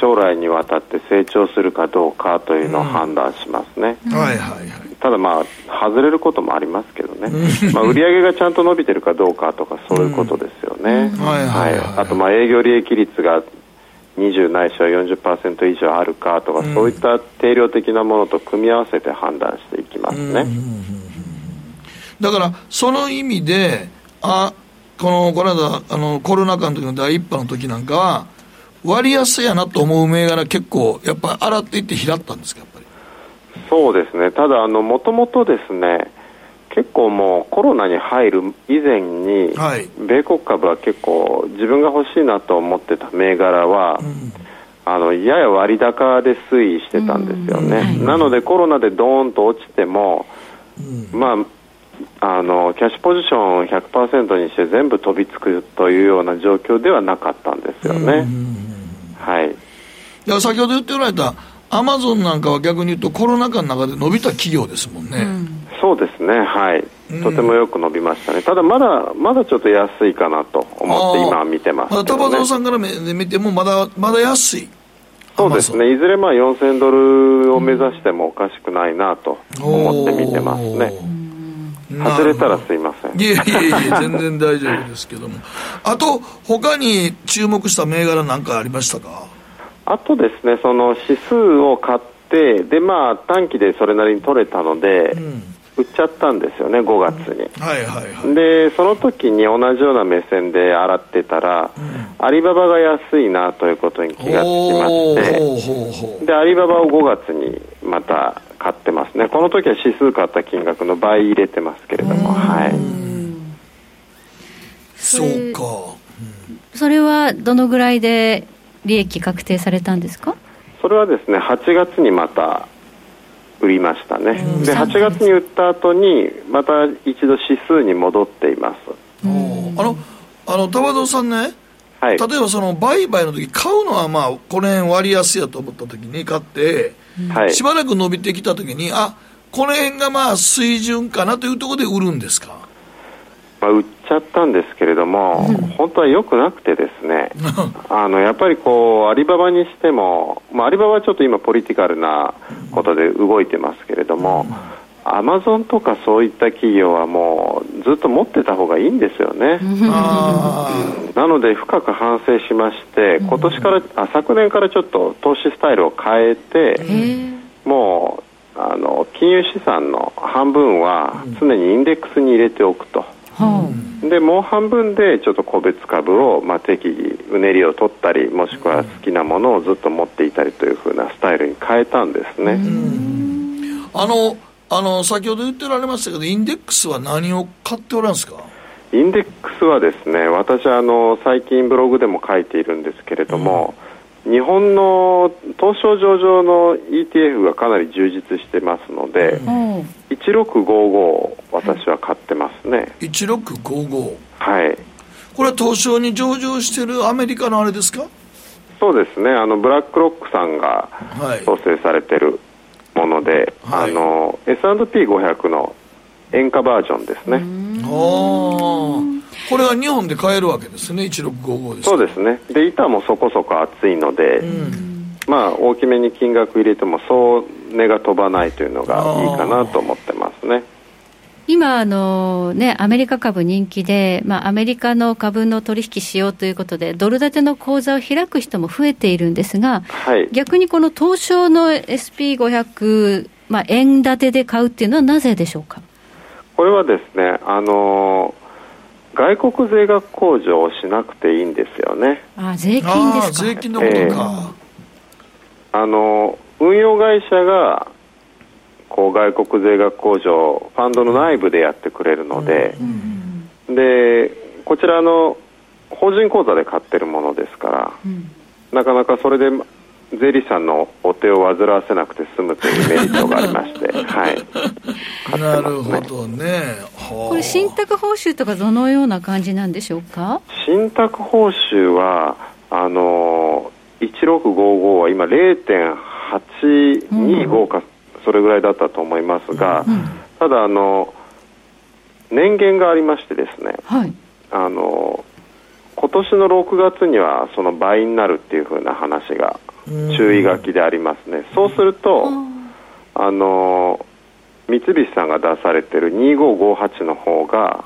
将来にわたって成長するかどうかというのを判断しますね、うん、はいはいはい。ただまあ外れることもありますけどね、まあ売上がちゃんと伸びてるかどうかとかそういうことですよね、はいはいあとまあ営業利益率が20ないしは40%以上あるかとか、うん、そういった定量的なものと組み合わせて判断していきますね、だからその意味であこのこの間あのコロナ禍の時の第一波の時なんかは割安やなと思う銘柄結構やっぱり洗っていって拾ったんですかやっぱり。そうですね。ただあのもともとですね結構もうコロナに入る以前に、はい、米国株は結構自分が欲しいなと思ってた銘柄は、うん、あのやや割高で推移してたんですよね、はい、なのでコロナでドーンと落ちても、うん、まああのキャッシュポジションを100%にして全部飛びつくというような状況ではなかったんですよね。はい、先ほど言っておられたアマゾンなんかは逆に言うとコロナ禍の中で伸びた企業ですもんね。うん。そうですね、はい、とてもよく伸びましたね、ただまだまだちょっと安いかなと思って今見てます、ね、田畑さんから見てもまだまだ安い。そうですね。いずれまあ4000ドルを目指してもおかしくないなと思って見てますね外れたらすいません。いやいやいや全然大丈夫ですけども。*laughs* あと他に注目した銘柄なんかありましたか？あとですねその指数を買ってでまあ短期でそれなりに取れたので、うん。売っちゃったんですよね、5月に。はいはいはい、で、その時に同じような目線で洗ってたら、うん、アリババが安いなということに気がつきまして、で、アリババを5月にまた買ってますね。この時は指数買った金額の倍入れてますけれども、はい。そうか、それはどのぐらいで利益確定されたんですか？それはですね、8月にまた売りましたね、で8月。に売った後にまた一度指数に戻っています。あのあの田和さんね、はい、例えばその売買の時買うのはまあこの辺割安やと思った時に買って、はい、しばらく伸びてきた時にあこの辺がまあ水準かなというところで売るんですか？まあ、売っちゃったんですけれども、うん、本当は良くなくてですね。*laughs* あのやっぱりこうアリババにしても、まあ、アリババはちょっと今ポリティカルなことで動いてますけれども、アマゾンとかそういった企業はもうずっと持ってた方がいいんですよね。なので深く反省しまして今年からあ昨年からちょっと投資スタイルを変えてもうあの金融資産の半分は常にインデックスに入れておくと。でもう半分でちょっと個別株を、まあ、適宜うねりを取ったりもしくは好きなものをずっと持っていたりというふうなスタイルに変えたんですね。あのあの先ほど言ってられましたけどインデックスは何を買っておらんすか？インデックスはですね私あの最近ブログでも書いているんですけれども、うん、日本の東証上場の ETF がかなり充実してますので、うん、1655私は買ってますね。1655はい。これは東証に上場してるアメリカのあれですか？そうですね。あのブラックロックさんが創生されてるもので、はい、あの S&P500 の塩化バージョンですね。ああこれは日本で買えるわけですね1655です。そうですね。で板もそこそこ厚いので、うん。まあ、大きめに金額入れてもそう値が飛ばないというのがいいかなと思ってますね。今あの、ね、アメリカ株人気で、まあ、アメリカの株の取引しようということで、ドル建ての口座を開く人も増えているんですが、はい、逆にこの東証の SP500、まあ、円建てで買うっていうのはなぜでしょうか？これはですね、あの外国税額控除をしなくていいんですよね。あ税金ですか？税金のことか、えーあの運用会社がこう外国税額控除ファンドの内部でやってくれるので、うん、でこちらの法人口座で買ってるものですから、うん、なかなかそれで税理士さんのお手を煩わせなくて済むという *laughs* メリットがありまして、はい、ね、なるほどね。これ信託報酬とかどのような感じなんでしょうか？信託報酬はあの1655は今0.825か、それぐらいだったと思いますが、ただあの年限がありましてですね、はい、あの今年の6月にはその倍になるっていうふうな話が注意書きでありますね、そうすると、あの三菱さんが出されてる2558の方が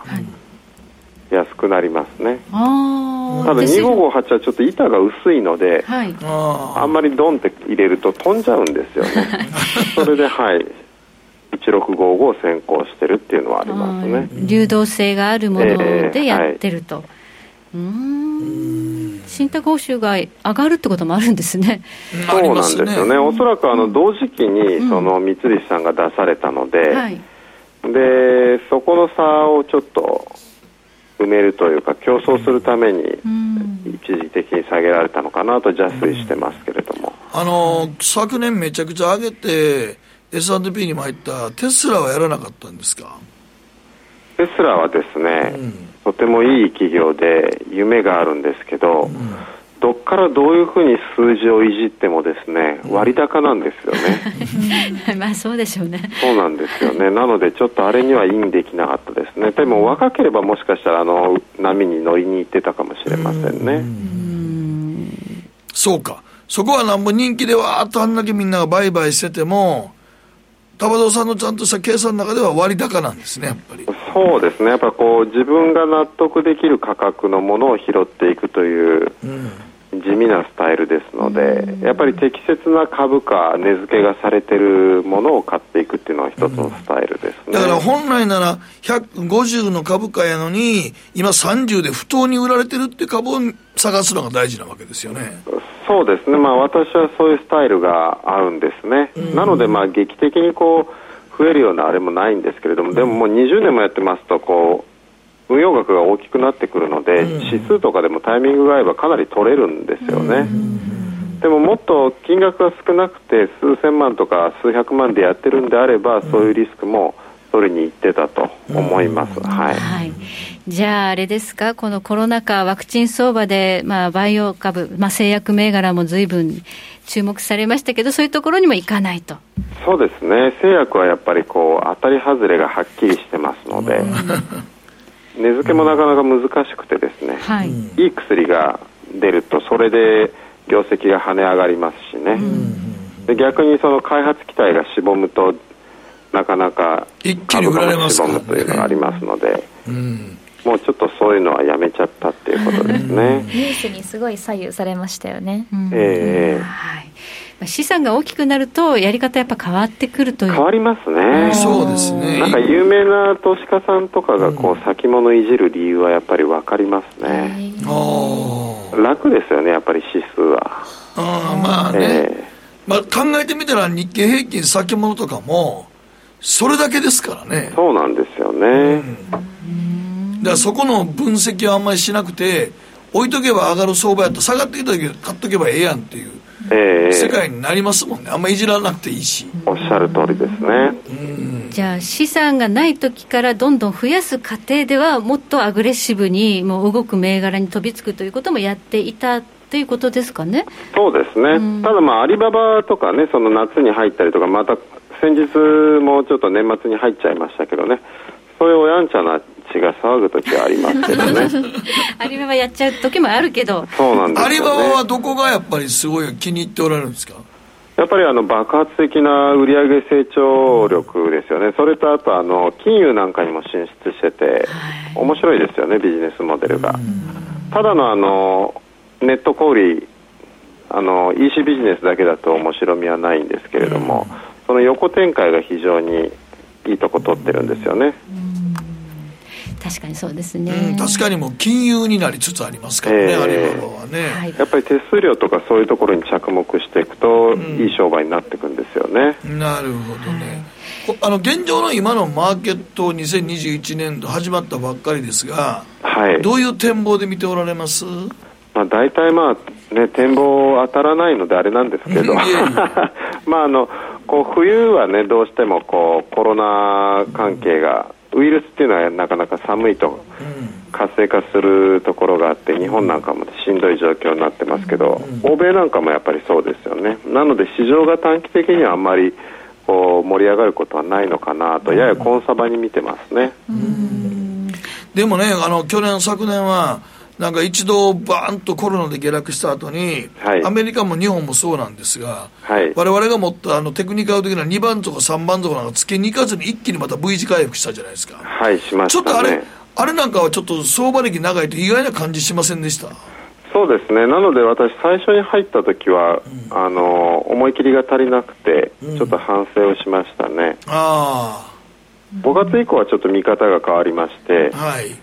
安くなりますね。はいただ2558はちょっと板が薄いので、はい、あんまりドンって入れると飛んじゃうんですよね。*laughs* それではい。1655を先行してるっていうのはありますね。流動性があるものでやってると、えーはい、うん。信託報酬が上がるってこともあるんですね。そうなんですよね、おそらくあの同時期にその三菱さんが出されたので、うんはい、でそこの差をちょっと埋めるというか競争するために一時的に下げられたのかなと邪推してますけれども、あの昨年めちゃくちゃ上げて S&P にも入ったテスラはやらなかったんですか？テスラはですね、うん、とてもいい企業で夢があるんですけど、うん、どっからどういうふうに数字をいじってもですね割高なんですよね。*laughs* まあそうでしょうね。そうなんですよね。なのでちょっとあれにはインできなかったですね。でも若ければもしかしたらあの波に乗りに行ってたかもしれませんね。そうか。そこはなんぼ人気でわーっとあんだけみんなが売買してても田畑さんのちゃんとした計算の中では割高なんですね、やっぱり。そうですね、やっぱこう、自分が納得できる価格のものを拾っていくという、地味なスタイルですので、やっぱり適切な株価、値付けがされてるものを買っていくっていうのは一つのスタイルですね。だから本来なら150の株価やのに、今30で不当に売られてるって株を探すのが大事なわけですよね。そうですね、まあ、私はそういうスタイルが合うんですね。なので、まあ、劇的にこう、増えるようなあれもないんですけれども、でももう20年もやってますと、こう、運用額が大きくなってくるので、指数とかでもタイミングが合えばかなり取れるんですよね。でももっと金額が少なくて数千万とか数百万でやってるんであればそういうリスクも取りに行ってたと思います。はい、はい、じゃあ、あれですか、このコロナ禍、ワクチン相場で、まあ、バイオ株、まあ、製薬銘柄もずいぶん注目されましたけど、そういうところにもいかないと。そうですね、製薬はやっぱりこう当たり外れがはっきりしてますので。値付けもなかなか難しくてですね、はい、いい薬が出るとそれで業績が跳ね上がりますしね、で逆にその開発期待がしぼむとなかなか株価もしぼむというのがありますので、もうちょっとそういうのはやめちゃったっていうことですね。ニュースにすごい左右されましたよね、ええ。ー、はい資産が大きくなると、やり方やっぱ変わってくるという。変わりますね、そうですね。なんか有名な投資家さんとかがこう先物いじる理由はやっぱり分かりますね、楽ですよね、やっぱり指数は。あまあね、えー、まあ、考えてみたら、日経平均先物とかも、それだけですからね。そうなんですよね。うん、だからそこの分析はあんまりしなくて、置いとけば上がる相場やと下がってきた時買っとけばええやんっていう。えー、世界になりますもんね、あんまりいじらなくていいし。おっしゃる通りですね。じゃあ、資産がない時からどんどん増やす過程では、もっとアグレッシブにもう動く銘柄に飛びつくということもやっていたということですかね。そうですね。ただまあ、アリババとかね、その夏に入ったりとか、また先日もちょっと年末に入っちゃいましたけどね、そういうおやんちゃな血が騒ぐ時はありますけどね。*laughs* アリババやっちゃう時もあるけど。そうなんです、ね、アリババはどこがやっぱりすごい気に入っておられるんですか？やっぱりあの爆発的な売上成長力ですよね、それとあとあの金融なんかにも進出してて、面白いですよね、ビジネスモデルが。ただのあのネット小売あの EC ビジネスだけだと面白みはないんですけれども、その横展開が非常にいいとこ取ってるんですよね。確かにそうですね、うん、確かにもう金融になりつつありますからね、えー、アリババはね、はい、やっぱり手数料とかそういうところに着目していくと、うん、いい商売になっていくんですよね。なるほどね、はい、あの現状の今のマーケット2021年度始まったばっかりですが、はい、どういう展望で見ておられます？まあ、大体まあ、ね、展望当たらないのであれなんですけど、*laughs* まああのこう冬はねどうしてもこうコロナ関係がウイルスっていうのはなかなか寒いと活性化するところがあって日本なんかもしんどい状況になってますけど欧米なんかもやっぱりそうですよね。なので市場が短期的にはあんまりこう盛り上がることはないのかなとややコンサバに見てますね。でもねあの去年昨年はなんか一度バーンとコロナで下落した後に、はい、アメリカも日本もそうなんですが、はい、我々が持ったあのテクニカル的な2番とか3番とかなんか月に行かずに一気にまた V 字回復したじゃないですか。はい、しました、ね、ちょっとあれ、あれなんかはちょっと相場歴長いと意外な感じしませんでした？そそうですね。なので私最初に入った時は、うん、あの思い切りが足りなくて、ちょっと反省をしましたね。ああ5月以降はちょっと見方が変わりまして、はい、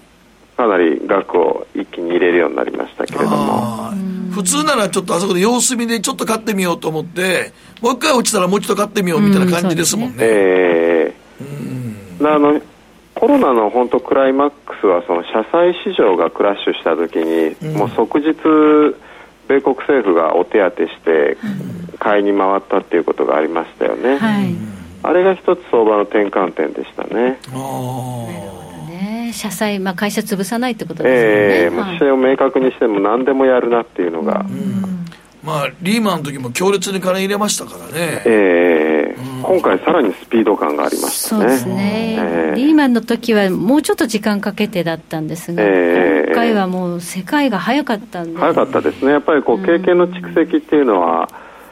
かなり額を一気に入れるようになりましたけれども。普通ならちょっとあそこで様子見でちょっと買ってみようと思ってもう一回落ちたらもう一度買ってみようみたいな感じですもんね、うん、ええー、あのコロナの本当クライマックスはその社債市場がクラッシュした時に、うん、もう即日米国政府がお手当てして買いに回ったっていうことがありましたよね、はい、あれが一つ相場の転換点でしたね。社債、まあ、会社潰さないってことですよね、えーまあ、姿勢を明確にしても何でもやるなっていうのが、まあ、リーマンの時も強烈に金入れましたからね、えー、うん、今回、さらにスピード感がありましたね。そうですね、えー、リーマンの時はもうちょっと時間かけてだったんですが、えー、今回はもう世界が早かったんで。早かったですね、やっぱりこう経験の蓄積っていうのは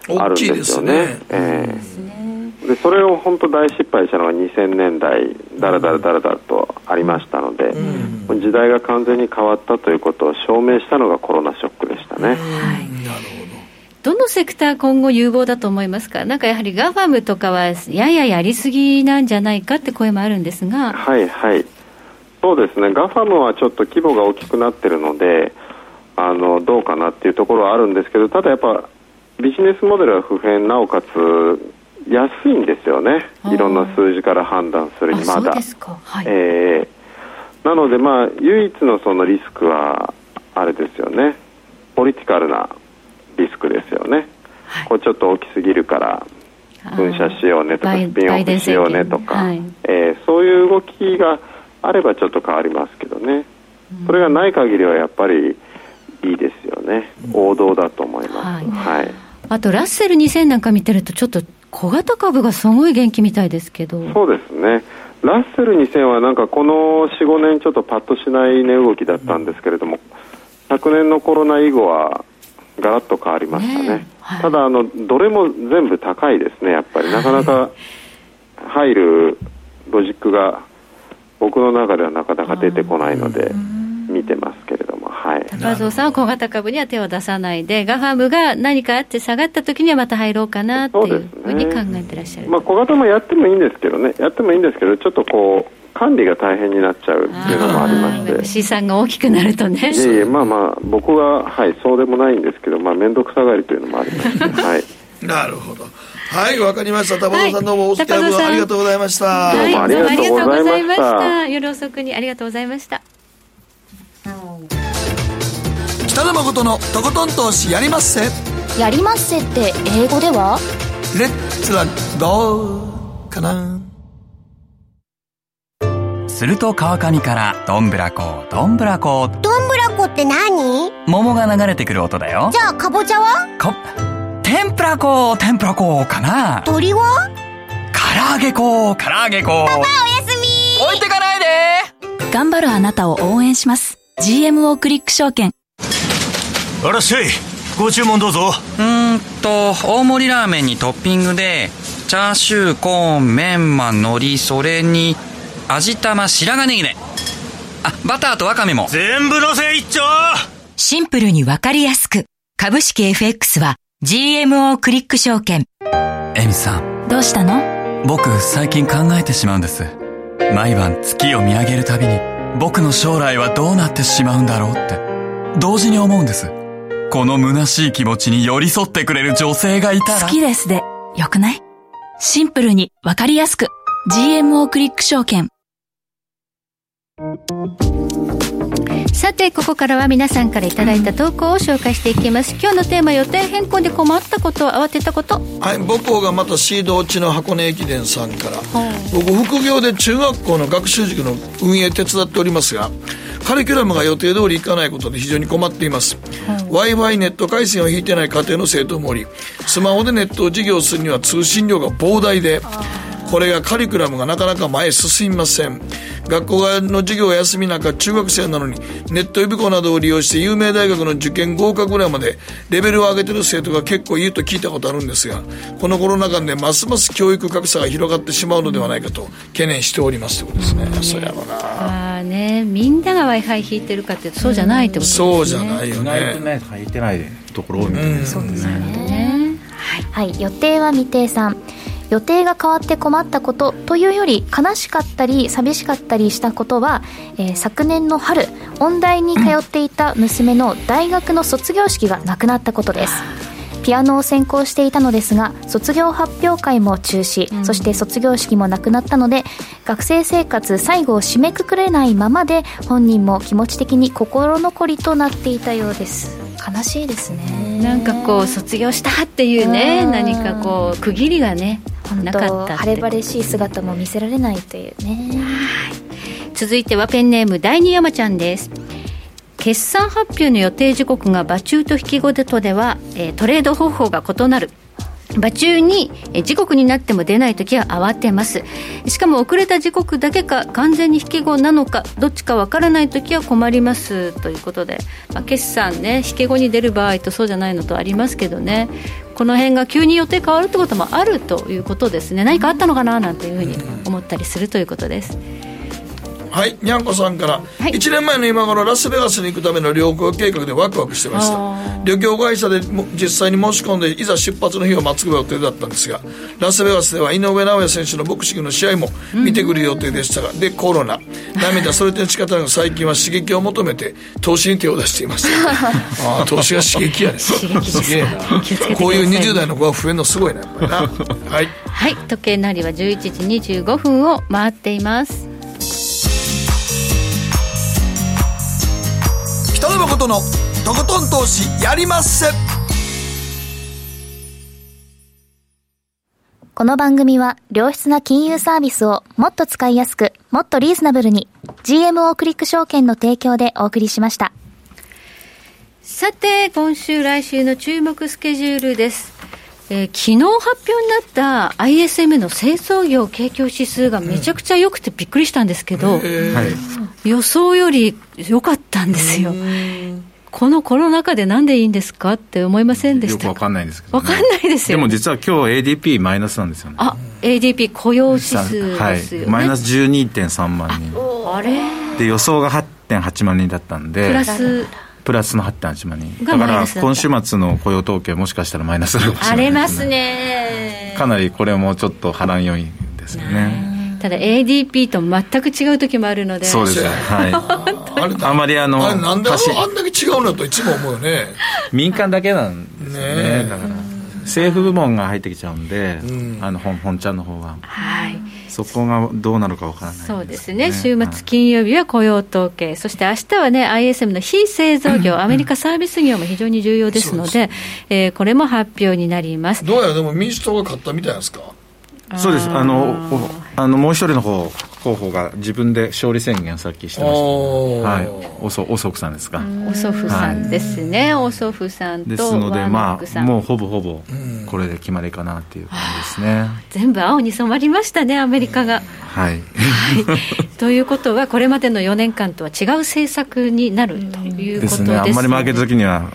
あるんですよね。うん、ね。えーでそれを本当大失敗したのが2000年代だらだらだらだらとありましたので、うん、時代が完全に変わったということを証明したのがコロナショックでしたね。はい、なるほどどのセクター今後有望だと思いますか？なんかやはりガファムとかはやややりすぎなんじゃないかって声もあるんですが。はいはい。そうですね。ガファムはちょっと規模が大きくなってるのであのどうかなっていうところはあるんですけどただやっぱビジネスモデルは不変なおかつ安いんですよね、いろんな数字から判断するにまだ。はい、えー、なので、まあ、唯一のそのリスクは、あれですよね、ポリティカルなリスクですよね、はい、これちょっと大きすぎるから、噴射しようねとか、スピンオフしようねとか、はい、えー、そういう動きがあればちょっと変わりますけどね、それがない限りはやっぱりいいですよね、王道だと思います。はい、はい、あとラッセル2000なんか見てるとちょっと小型株がすごい元気みたいですけど。そうですね。ラッセル2000はなんかこの45年ちょっとパッとしない値動きだったんですけれども、昨年のコロナ以後はガラッと変わりましたね、ねはい、ただあのどれも全部高いですねやっぱり。なかなか入るロジックが僕の中ではなかなか出てこないので見てますけれどもはい、高蔵さんは小型株には手を出さないで、ガファムが何かあって下がった時にはまた入ろうかなっていうふうに考えてらっしゃる、ね、まあ、小型もやってもいいんですけどね、やってもいいんですけど、ちょっとこう、管理が大変になっちゃうっていうのもありまして。資産が大きくなるとね。いえいえまあまあ僕ははいそうでもないんですけどまあ面倒くさがりというのもありまして *laughs* はい。なるほど。はいわかりました。田畑さんどうもお付き合いありがとうございました、はい、どうもありがとうございました。夜遅くにありがとうございました北野誠のとことん投資やりまっせ。やりまっせって英語では？レッツはどうかな。すると川上からどんぶらこどんぶらこどんぶらこって何？桃が流れてくる音だよ。じゃあかぼちゃは？こ天ぷらこ天ぷらこかな。鳥は？唐揚げこ唐揚げこパパおやすみ。置いてかないで。頑張るあなたを応援します。GMO クリック証券あらっしゃい。ご注文どうぞ。うんと大盛りラーメンにトッピングでチャーシューコーンメンマ海苔それに味玉白髪ネギね。あバターとワカメも。全部のせ一丁。シンプルにわかりやすく。株式 FX は GMO クリック証券。エミさん。どうしたの？僕最近考えてしまうんです。毎晩月を見上げるたびに僕の将来はどうなってしまうんだろうって。同時に思うんですこの虚しい気持ちに寄り添ってくれる女性がいたら。好きですで、よくない？シンプルにわかりやすく。GMO クリック証券。さて、ここからは皆さんからいただいた投稿を紹介していきます。今日のテーマ、予定変更で困ったこと、慌てたこと。はい、母校がまたシード落ちの箱根駅伝さんから。僕、副業で中学校の学習塾の運営手伝っておりますが、カリキュラムが予定通りいかないことで非常に困っています、w i f i ネット回線を引いてない家庭の生徒もおりスマホでネットを授業するには通信量が膨大でこれがカリキュラムがなかなか前へ進みません。学校側の授業が休み中中学生なのにネット予備校などを利用して有名大学の受験合格ぐらいまでレベルを上げてる生徒が結構いると聞いたことあるんですがこのコロナ禍でますます教育格差が広がってしまうのではないかと懸念しておりますということですね、そうやろな。からねみんなが w i f i 引いてるかってそうじゃないってことですね、そうじゃないよね。ね引いてないところ多いみたいですね,、ね。はい、はい、予定は未定さん予定が変わって困ったことというより悲しかったり寂しかったりしたことは、えー、昨年の春音大に通っていた娘の大学の卒業式がなくなったことです。ピアノを専攻していたのですが卒業発表会も中止、うん、そして卒業式もなくなったので学生生活最後を締めくくれないままで本人も気持ち的に心残りとなっていたようです。悲しいですね。なんかこう卒業したっていうね何かこう区切りがねなかった晴れ晴れしい姿も見せられないというね。続いてはペンネーム第二山ちゃんです。決算発表の予定時刻が場中と引き後でとでは、えー、トレード方法が異なる場中に時刻になっても出ないときは慌てます。しかも遅れた時刻だけか完全に引き後なのかどっちかわからないときは困ります。ということで、まあ、決算ね引き後に出る場合とそうじゃないのとありますけどね。この辺が急に予定変わるってこともあるということですね。何かあったのかな？なんていうふうに思ったりするということです。はい。にゃんこさんから、はい、1年前の今頃ラスベガスに行くための旅行計画でワクワクしてました。旅行会社で実際に申し込んでいざ出発の日を待つ予定だったんですがラスベガスでは井上尚弥選手のボクシングの試合も見てくる予定でしたが、うん、でコロナ。涙それで仕方なく最近は刺激を求めて投資に手を出しています *laughs* ああ投資が刺激やね。刺激すげえな。こういう20代の子が増えるのすごいねやっぱりな。はい、はい、時計なりは11時25分を回っています北野誠のとことん投資やりまっせ。この番組は良質な金融サービスをもっと使いやすくもっとリーズナブルに GMO クリック証券の提供でお送りしました。さて今週来週の注目スケジュールですえー、昨日発表になった ISM の製造業景況指数がめちゃくちゃ良くてびっくりしたんですけど、予想より良かったんですよ。このコロナ禍でなんでいいんですかって思いませんでしたよくわかんないですけど、ね、わかんないですよ。でも実は今日 ADP マイナスなんですよね。あ、ADP 雇用指数ですよ、ね、はい。マイナス12.3万人。あれ？で、予想が8.8万人だったんで。プラス。プラスの8.8万人だから今週末の雇用統計もしかしたらマイナスかもしれない、ね、荒れますね。かなりこれもちょっと波乱要因ですよね。ただ ADP と全く違う時もあるので。そうですね。はい。あまりあのあなんであんだけ違うのといつも思うよね。民間だけなんですねね。だから政府部門が入ってきちゃうんで、うん、あの本本ちゃんの方は。はいそこがどうなるかわからない、ね、そうですね、週末金曜日は雇用統計、はい、そして明日はね、ISM の非製造業、アメリカサービス業も非常に重要ですので、でえー、これも発表になります。どうやらでも民主党が勝ったみたいですか？そうです。あのあのもう一人の方候補が自分で勝利宣言さっきしてました、はい、おそおそふさんですか。おそふさんですね、はい、おそふさんとですのでまあもうほぼほぼこれで決まりかなっていう感じですね、全部青に染まりましたねアメリカが、はい、はい、ということはこれまでの4年間とは違う政策になるということですね、ね、あんまりマーケット的には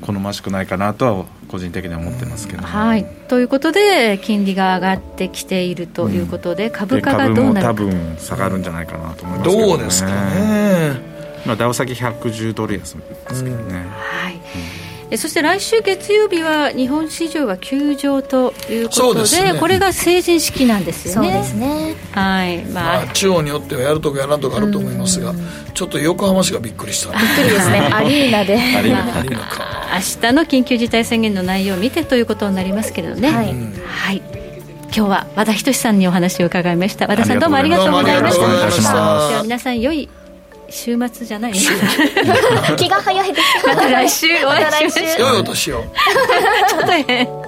好ましくないかなとは個人的には思ってますけど、はい、ということで金利が上がってきているということで、うん、株価がどうなるか。多分下がるんじゃないかなと思いますけど、ね、どうですかね、まあ、ダウ先110ドル安ですけどね、うん、はい、うんそして来週月曜日は日本市場は休場ということで、ね、これが成人式なんですよね。そうですね。はい。まあ、まあ、地方によってはやるとかやらんとかあると思いますが、ちょっと横浜市がびっくりした、びっくりですね、*laughs* アリーナで。アリーナアリーナか。明日の緊急事態宣言の内容を見てということになりますけどね。はい、はい。今日は和田仁さんにお話を伺いました。和田さんどうもありがとうございました。では皆さん良い週末じゃない？*laughs* 気が早いです。また来週お会いしましょう。*laughs* 良いお年を。ちょっと変